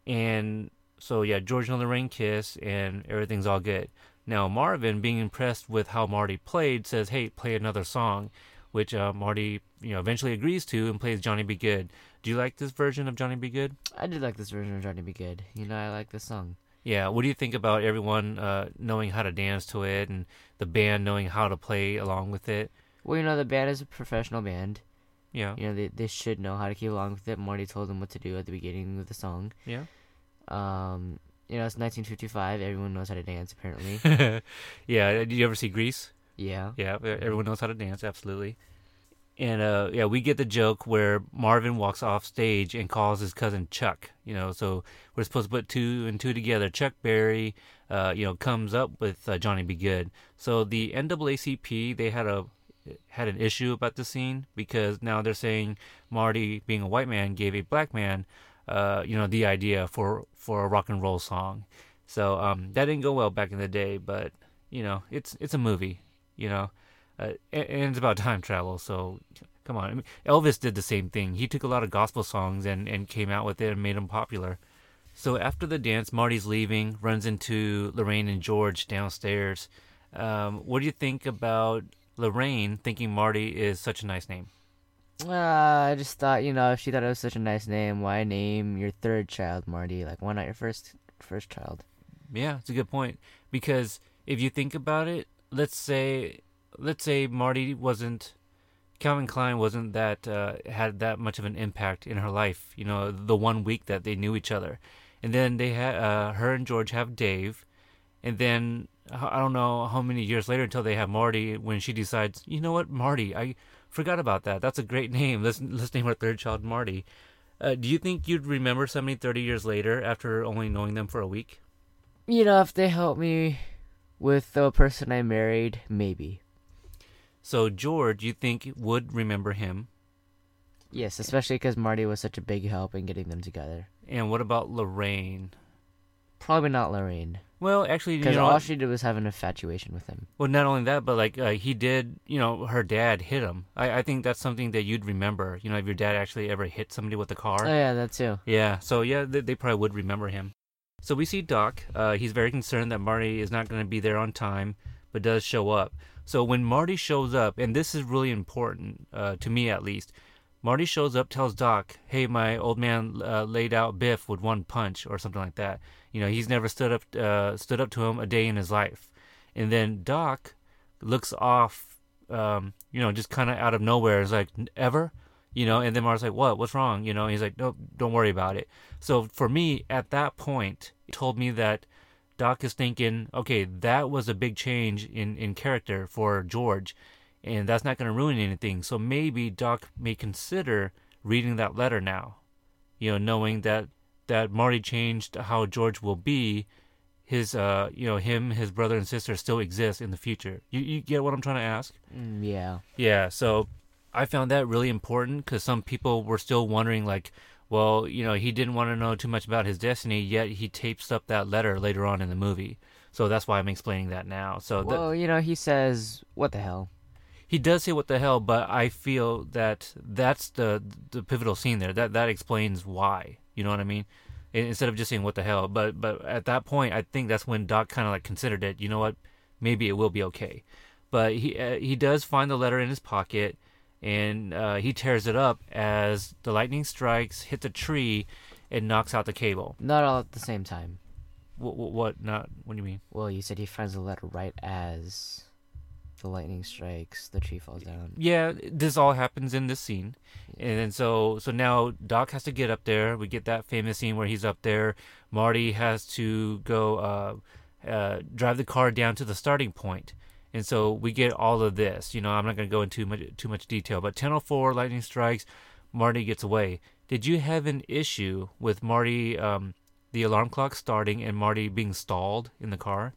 and so yeah, George and Lorraine kiss and everything's all good. Now Marvin, being impressed with how Marty played, says, "Hey, play another song," which uh, Marty you know eventually agrees to and plays Johnny B. Goode. Do you like this version of Johnny B. Goode? I did like this version of Johnny B. Goode. You know, I like this song. Yeah. What do you think about everyone uh, knowing how to dance to it and the band knowing how to play along with it? Well, you know, the band is a professional band. Yeah. You know, they they should know how to keep along with it. Marty told them what to do at the beginning of the song. Yeah. Um, You know, it's 1955. Everyone knows how to dance, apparently. yeah, did you ever see Grease? yeah. Yeah, everyone knows how to dance, absolutely. And uh, yeah, we get the joke where Marvin walks off stage and calls his cousin Chuck. You know, so we're supposed to put two and two together. Chuck Berry, uh, you know, comes up with uh, Johnny B. Goode. So the NAACP they had a had an issue about the scene because now they're saying Marty, being a white man, gave a black man, uh, you know, the idea for for a rock and roll song. So um, that didn't go well back in the day, but you know, it's it's a movie, you know, uh, and, and it's about time travel. So come on, I mean, Elvis did the same thing. He took a lot of gospel songs and and came out with it and made them popular. So after the dance, Marty's leaving, runs into Lorraine and George downstairs. Um, what do you think about Lorraine thinking Marty is such a nice name? Uh, I just thought, you know, if she thought it was such a nice name, why name your third child Marty? Like, why not your first first child? Yeah, it's a good point because if you think about it, let's say let's say Marty wasn't Calvin Klein wasn't that uh, had that much of an impact in her life. You know, the one week that they knew each other, and then they had uh, her and George have Dave, and then I don't know how many years later until they have Marty when she decides, you know what, Marty, I forgot about that. That's a great name. Let's let's name our third child Marty. Uh, do you think you'd remember somebody 30 years later after only knowing them for a week? You know, if they helped me with the person I married, maybe. So George, you think would remember him? Yes, especially because Marty was such a big help in getting them together. And what about Lorraine? Probably not Lorraine, Well, actually, you because know, all she did was have an infatuation with him. well, not only that, but like uh, he did, you know, her dad hit him. I, I think that's something that you'd remember. You know, if your dad actually ever hit somebody with a car. Oh yeah, that too. Yeah, so yeah, they, they probably would remember him. So we see Doc. Uh, he's very concerned that Marty is not going to be there on time, but does show up. So when Marty shows up, and this is really important uh, to me at least, Marty shows up, tells Doc, "Hey, my old man uh, laid out Biff with one punch, or something like that." You know, he's never stood up uh, stood up to him a day in his life. And then Doc looks off, um, you know, just kind of out of nowhere. Is like, "Ever?" You know, and then Marty's like, "What? What's wrong?" You know, he's like, "No, don't worry about it." So for me, at that point, it told me that Doc is thinking, okay, that was a big change in, in character for George, and that's not going to ruin anything. So maybe Doc may consider reading that letter now, you know, knowing that that Marty changed how George will be. His, uh, you know, him, his brother and sister still exist in the future. You, you get what I'm trying to ask? Mm, yeah. Yeah, so I found that really important because some people were still wondering, like, well, you know, he didn't want to know too much about his destiny, yet he tapes up that letter later on in the movie. So that's why I'm explaining that now. So that, Well, you know, he says, "What the hell?" He does say what the hell, but I feel that that's the the pivotal scene there. That that explains why. You know what I mean? Instead of just saying what the hell, but but at that point, I think that's when Doc kind of like considered it. You know what? Maybe it will be okay. But he uh, he does find the letter in his pocket, and uh, he tears it up as the lightning strikes, hits a tree, and knocks out the cable. Not all at the same time. What, what, what not? What do you mean? Well, you said he finds the letter right as the lightning strikes, the tree falls down. yeah, this all happens in this scene, and then so so now Doc has to get up there. We get that famous scene where he's up there. Marty has to go uh, uh, drive the car down to the starting point, and so we get all of this. You know, I'm not going to go into much, too much detail, but 10:04 lightning strikes. Marty gets away. Did you have an issue with Marty, um, the alarm clock starting, and Marty being stalled in the car?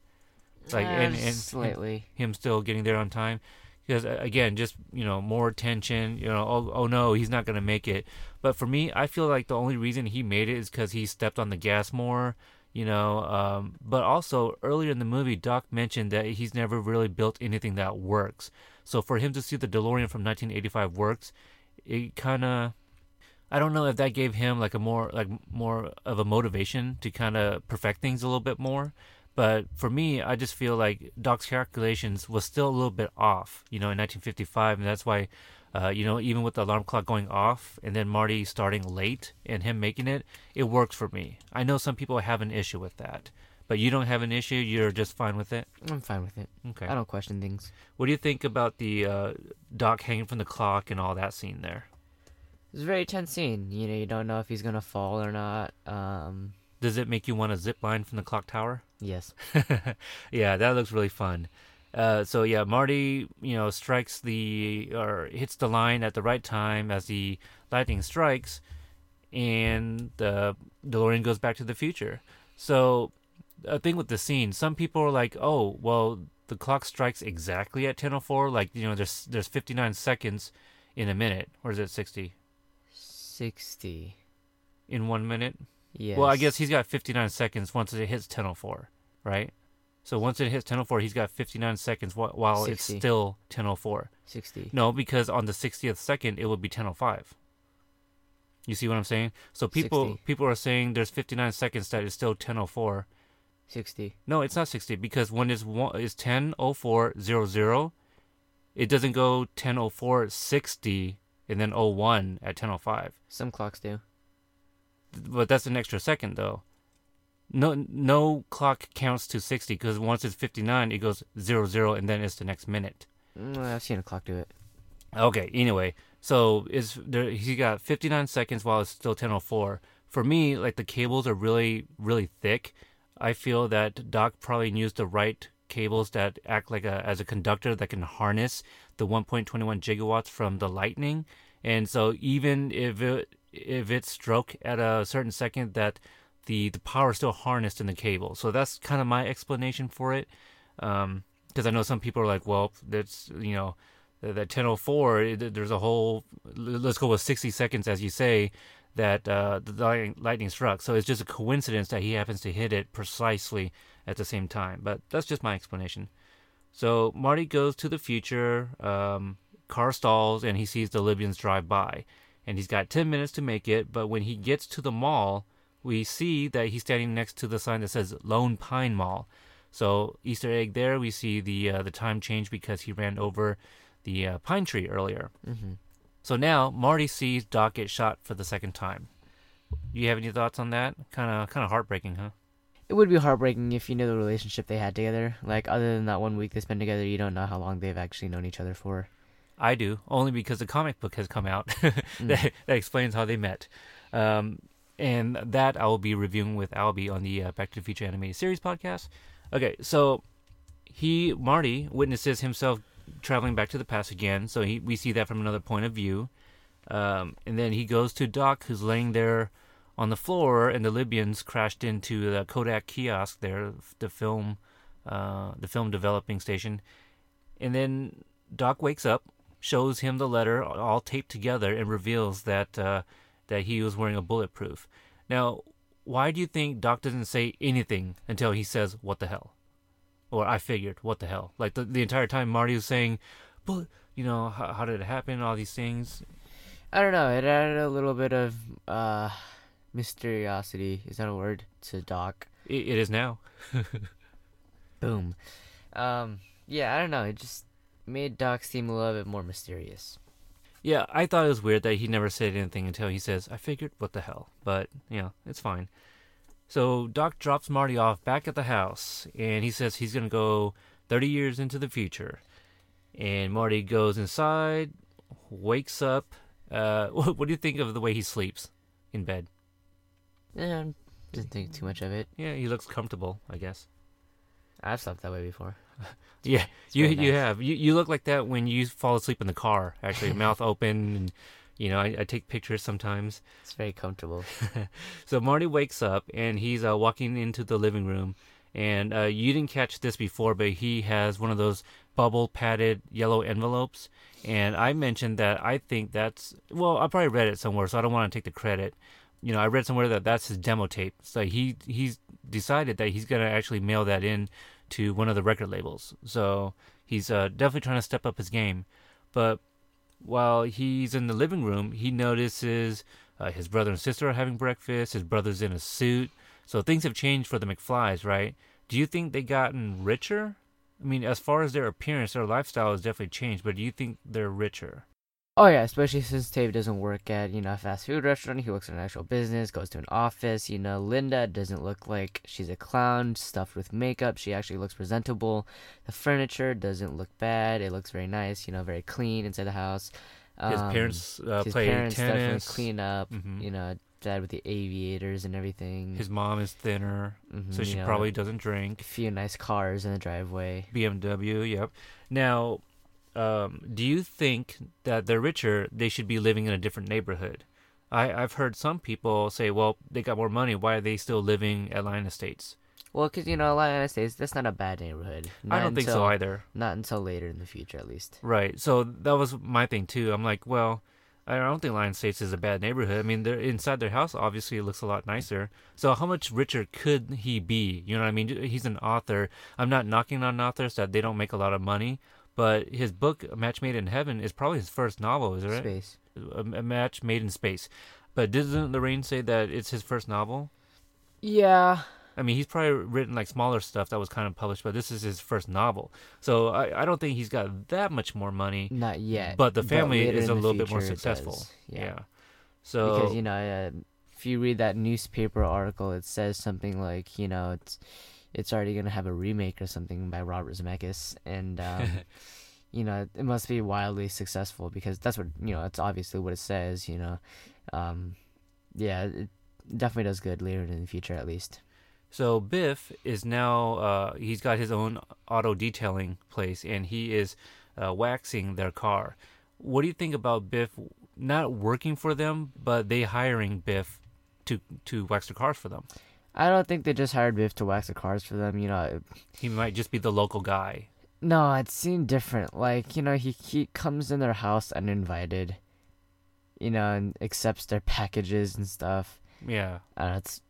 Like Uh, and, and slightly. him still getting there on time because again just you know more tension you know oh, oh no he's not going to make it but for me i feel like the only reason he made it is because he stepped on the gas more you know um, but also earlier in the movie doc mentioned that he's never really built anything that works so for him to see the delorean from 1985 works it kind of I don't know if that gave him like a more like more of a motivation to kind of perfect things a little bit more. But for me, I just feel like Doc's calculations was still a little bit off, you know, in 1955, and that's why, uh, you know, even with the alarm clock going off and then Marty starting late and him making it, it works for me. I know some people have an issue with that, but you don't have an issue. You're just fine with it. I'm fine with it. Okay. I don't question things. What do you think about the uh, Doc hanging from the clock and all that scene there? It's a very tense scene. You know, you don't know if he's gonna fall or not. Um, does it make you want to zip line from the clock tower? Yes. yeah, that looks really fun. Uh, so yeah, Marty, you know, strikes the or hits the line at the right time as the lightning strikes, and the DeLorean goes back to the future. So, a thing with the scene, some people are like, "Oh, well, the clock strikes exactly at 10:04. Like, you know, there's there's 59 seconds in a minute, or is it 60 60. in one minute?" Yes. Well, I guess he's got 59 seconds once it hits 10:04, right? So once it hits 10:04, he's got 59 seconds wh- while it's still 10:04. 60. No, because on the 60th second it would be 10:05. You see what I'm saying? So people 60. people are saying there's 59 seconds that is still 10:04. 60. No, it's not 60 because when it's one is 10:04:00, it doesn't go 10:04:60 and then 01 at 10:05. Some clocks do. But that's an extra second though. No, no clock counts to sixty because once it's fifty nine, it goes zero zero, and then it's the next minute. Mm, I've seen a clock do it. Okay. Anyway, so is there? He got fifty nine seconds while it's still ten oh four. For me, like the cables are really, really thick. I feel that Doc probably used the right cables that act like a as a conductor that can harness the 1.21 gigawatts from the lightning. And so even if it if it struck at a certain second, that the the power is still harnessed in the cable. So that's kind of my explanation for it. Because I know some people are like, well, that's you know that 1004 there's a whole let's go with 60 seconds as you say that uh, the lightning, lightning struck so it's just a coincidence that he happens to hit it precisely at the same time but that's just my explanation so marty goes to the future um, car stalls and he sees the libyans drive by and he's got 10 minutes to make it but when he gets to the mall we see that he's standing next to the sign that says lone pine mall so Easter egg there. We see the uh, the time change because he ran over the uh, pine tree earlier. Mm-hmm. So now Marty sees Doc get shot for the second time. You have any thoughts on that? Kind of kind of heartbreaking, huh? It would be heartbreaking if you knew the relationship they had together. Like, other than that one week they spent together, you don't know how long they've actually known each other for. I do only because the comic book has come out that, that explains how they met. Um, and that I will be reviewing with Albie on the uh, Back to the Future animated series podcast. Okay, so he Marty witnesses himself traveling back to the past again, so he we see that from another point of view. Um, and then he goes to Doc, who's laying there on the floor, and the Libyans crashed into the Kodak kiosk there, the film, uh, the film developing station. And then Doc wakes up, shows him the letter all taped together, and reveals that uh, that he was wearing a bulletproof. Now, why do you think Doc doesn't say anything until he says "What the hell"? Or I figured, "What the hell?" Like the, the entire time, Marty was saying, "But you know, how, how did it happen? All these things." I don't know. It added a little bit of uh, mysteriosity. Is that a word? To Doc. It, it is now. Boom. Um, yeah, I don't know. It just made Doc seem a little bit more mysterious. Yeah, I thought it was weird that he never said anything until he says, I figured, what the hell? But, you know, it's fine. So Doc drops Marty off back at the house, and he says he's going to go 30 years into the future. And Marty goes inside, wakes up. Uh, what, what do you think of the way he sleeps in bed? Yeah, didn't think too much of it. Yeah, he looks comfortable, I guess. I've slept that way before. Yeah, you very you nice. have. You you look like that when you fall asleep in the car, actually, mouth open, and you know, I, I take pictures sometimes. It's very comfortable. So Marty wakes up and he's uh, walking into the living room, and uh, you didn't catch this before, but he has one of those bubble padded yellow envelopes. And I mentioned that I think that's well, I probably read it somewhere, so I don't want to take the credit. You know, I read somewhere that that's his demo tape. So he he's decided that he's gonna actually mail that in to one of the record labels. So he's uh, definitely trying to step up his game. But while he's in the living room, he notices uh, his brother and sister are having breakfast. His brother's in a suit. So things have changed for the McFlys, right? Do you think they've gotten richer? I mean, as far as their appearance, their lifestyle has definitely changed, but do you think they're richer? Oh yeah, especially since Dave doesn't work at you know a fast food restaurant. He works in an actual business, goes to an office. You know, Linda doesn't look like she's a clown stuffed with makeup. She actually looks presentable. The furniture doesn't look bad. It looks very nice. You know, very clean inside the house. His Um, parents uh, his play parents tennis. clean up. Mhm. You know, stepdad with the aviators and everything. His mom is thinner, Mhm, so she you know, probably doesn't drink. a few nice cars in the driveway. BMW, yep. Now, um, do you think that they're richer, they should be living in a different neighborhood? I, I've heard some people say, well, they got more money. Why are they still living at Lyon Estates? Well, because you know, Atlanta States, that's not a bad neighborhood. I don't think so either. Not until later in the future, at least. Right. So that was my thing too. I'm like, well, I don't think Lyon Estates is a bad neighborhood. I mean, they're inside their house. Obviously, it looks a lot nicer. So how much richer could he be? You know what I mean? He's an author. I'm not knocking on authors that they don't make a lot of money, but his book, A Match Made in Heaven, is probably his first novel. Is it right? Space. A, a Match Made in Space. But doesn't Lorraine say that it's his first novel? Yeah. I mean, he's probably written like smaller stuff that was kind of published, but this is his first novel. So I, I don't think he's got that much more money. Not yet. But the family later is a little bit more successful. does. Yeah. Yeah. So because you know, uh, if you read that newspaper article, it says something like, you know, it's it's already gonna have a remake or something by Robert Zemeckis, and um, you know, it must be wildly successful because that's what you know. That's obviously what it says. You know, um, yeah, it definitely does good later in the future, at least. So Biff is now uh, he's got his own auto detailing place, and he is uh, waxing their car. What do you think about Biff not working for them, but they hiring Biff to to wax their cars for them? I don't think they just hired Biff to wax the cars for them. You know, He might just be the local guy. No, it seemed different. Like, you know, he he comes in their house uninvited, you know, and accepts their packages and stuff. Yeah, Uh, it's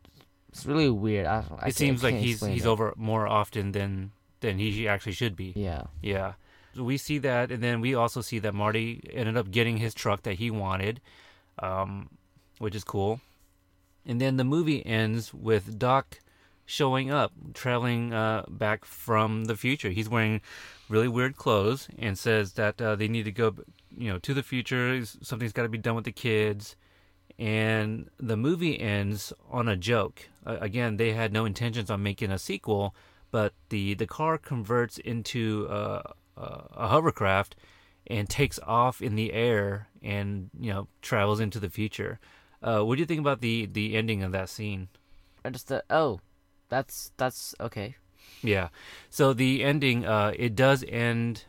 it's really weird. I, I it seems like he's he's it. over more often than than he actually should be. Yeah, Yeah. We see that, and then we also see that Marty ended up getting his truck that he wanted, um, which is cool. And then the movie ends with Doc showing up, traveling uh, back from the future. He's wearing really weird clothes and says that uh, they need to go, you know, to the future. Something's got to be done with the kids. And the movie ends on a joke. Uh, again, they had no intentions on making a sequel, but the the car converts into uh, uh, a hovercraft and takes off in the air and you know travels into the future. Uh, what do you think about the the ending of that scene? I just thought, oh, that's that's okay. Yeah. So the ending, uh, it does end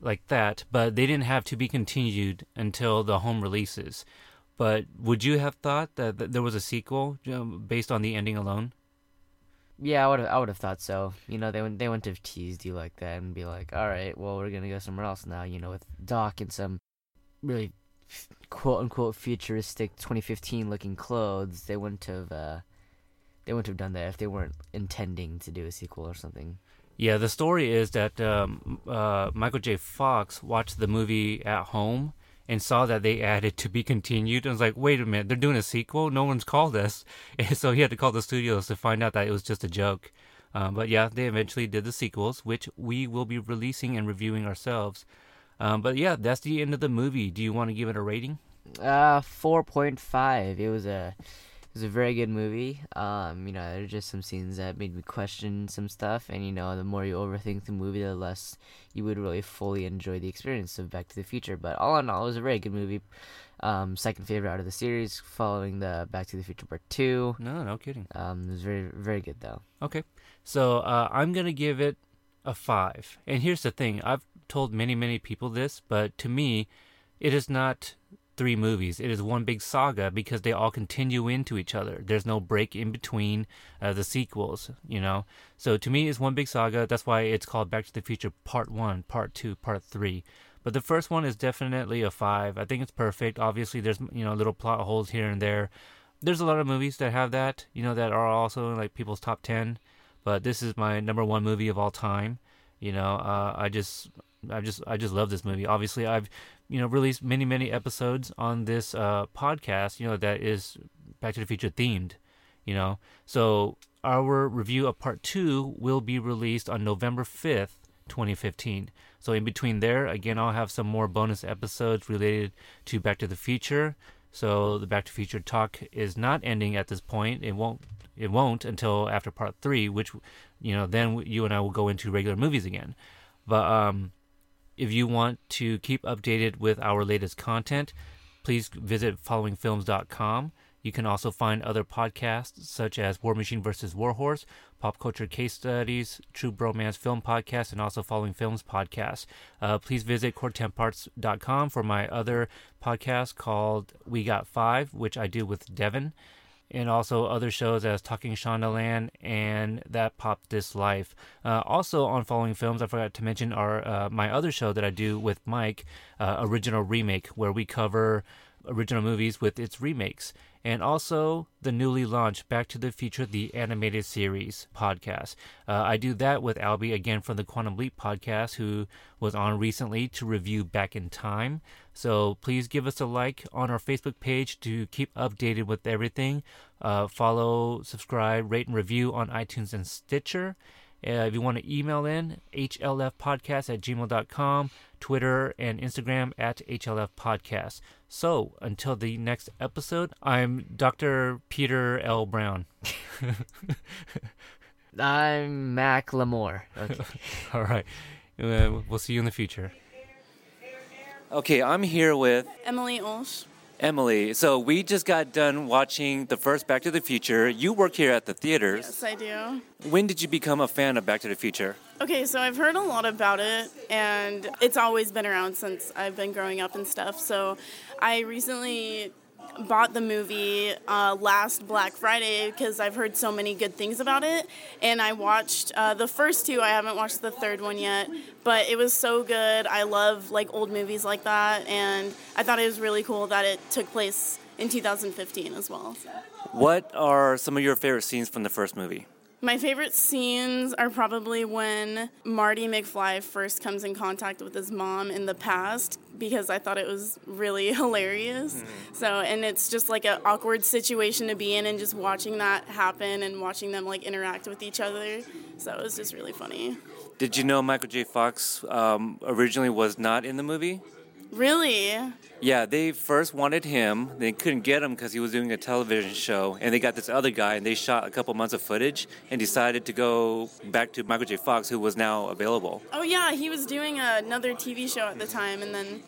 like that, but they didn't have to be continued until the home releases. But would you have thought that, that there was a sequel um, based on the ending alone? Yeah, I would have I would have thought so. You know, they wouldn't they wouldn't have teased you like that and be like, all right, well, we're gonna go somewhere else now. You know, with Doc and some really quote unquote futuristic 2015 looking clothes. They wouldn't have uh, they wouldn't have done that if they weren't intending to do a sequel or something. Yeah, the story is that um, uh, Michael J. Fox watched the movie at home and saw that they added to be continued and was like, wait a minute, they're doing a sequel? No one's called us. And so he had to call the studios to find out that it was just a joke. Um, but yeah, they eventually did the sequels, which we will be releasing and reviewing ourselves. Um, but yeah, that's the end of the movie. Do you want to give it a rating? Uh, four point five. It was a it was a very good movie. Um, you know, there were just some scenes that made me question some stuff, and you know, the more you overthink the movie, the less you would really fully enjoy the experience of Back to the Future. But all in all, it was a very good movie. Um, second favorite out of the series, following the Back to the Future Part Two. No, no kidding. Um, it was very very good though. Okay. So uh, I'm going to give it a five. And here's the thing I've told many, many people this, but to me, it is not three movies. It is one big saga because they all continue into each other. There's no break in between uh, the sequels, you know? So to me, it's one big saga. That's why it's called Back to the Future Part 1, Part 2, Part 3. But the first one is definitely a five. I think it's perfect. Obviously, there's, you know, little plot holes here and there. There's a lot of movies that have that, you know, that are also in like people's top 10 but this is my number one movie of all time. You know, uh, I just, I just, I just love this movie. Obviously, I've, you know, released many, many episodes on this uh, podcast. You know, that is Back to the Future themed. You know, so our review of part two will be released on November fifth, 2015. So in between there, again, I'll have some more bonus episodes related to Back to the Future. So the Back to the Future talk is not ending at this point. It won't it won't until after part three, which you know then you and I will go into regular movies again. But um, if you want to keep updated with our latest content, please visit followingfilms.com. You can also find other podcasts such as War Machine vs. Warhorse, Pop Culture Case Studies, True Bromance Film Podcast, and also Following Films Podcast. Uh, please visit core10parts.com for my other podcast called We Got Five, which I do with Devin, and also other shows as Talking Shondaland and That Pop This Life. Uh, also on Following Films, I forgot to mention our uh, my other show that I do with Mike, uh, Original Remake, where we cover original movies with its remakes and also the newly launched Back to the Future, the animated series podcast. Uh, I do that with Albie again from the Quantum Leap podcast, who was on recently to review Back in Time. So please give us a like on our Facebook page to keep updated with everything. Uh, follow, subscribe, rate, and review on iTunes and Stitcher. Uh, if you want to email in, hlfpodcast at gmail.com, Twitter and Instagram at hlfpodcast. So until the next episode, I'm Dr. Peter L. Brown. I'm Mac Lamore. Okay. All right. Uh, we'll see you in the future. Okay, I'm here with Emily Olsch. Emily. So we just got done watching the first Back to the Future. You work here at the theaters. Yes, I do. When did you become a fan of Back to the Future? Okay, so I've heard a lot about it, and it's always been around since I've been growing up and stuff. So I recently bought the movie uh, last Black Friday because I've heard so many good things about it. And I watched uh, the first two. I haven't watched the third one yet, but it was so good. I love like old movies like that, and I thought it was really cool that it took place in 2015 as well. So. What are some of your favorite scenes from the first movie? My favorite scenes are probably when Marty McFly first comes in contact with his mom in the past because I thought it was really hilarious. Mm-hmm. So, and it's just like an awkward situation to be in and just watching that happen and watching them like interact with each other. So it was just really funny. Did you know Michael J. Fox um, originally was not in the movie? Really? Yeah, they first wanted him. They couldn't get him because he was doing a television show, and they got this other guy, and they shot a couple months of footage, and decided to go back to Michael J. Fox, who was now available. Oh yeah, he was doing another TV show at the time, and then,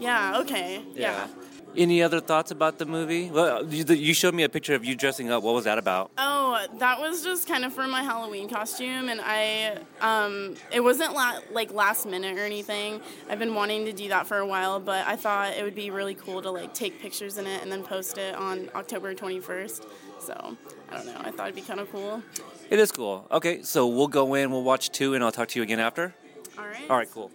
yeah, okay, yeah. yeah. Any other thoughts about the movie? Well, you showed me a picture of you dressing up. What was that about? Oh, that was just kind of for my Halloween costume, and I, um, it wasn't la- like last minute or anything. I've been wanting to do that for a while, but I thought it would be really cool to like take pictures in it and then post it on October 21st. So I don't know. I thought it'd be kind of cool. It is cool. Okay, so we'll go in, we'll watch two, and I'll talk to you again after. All right. All right, cool.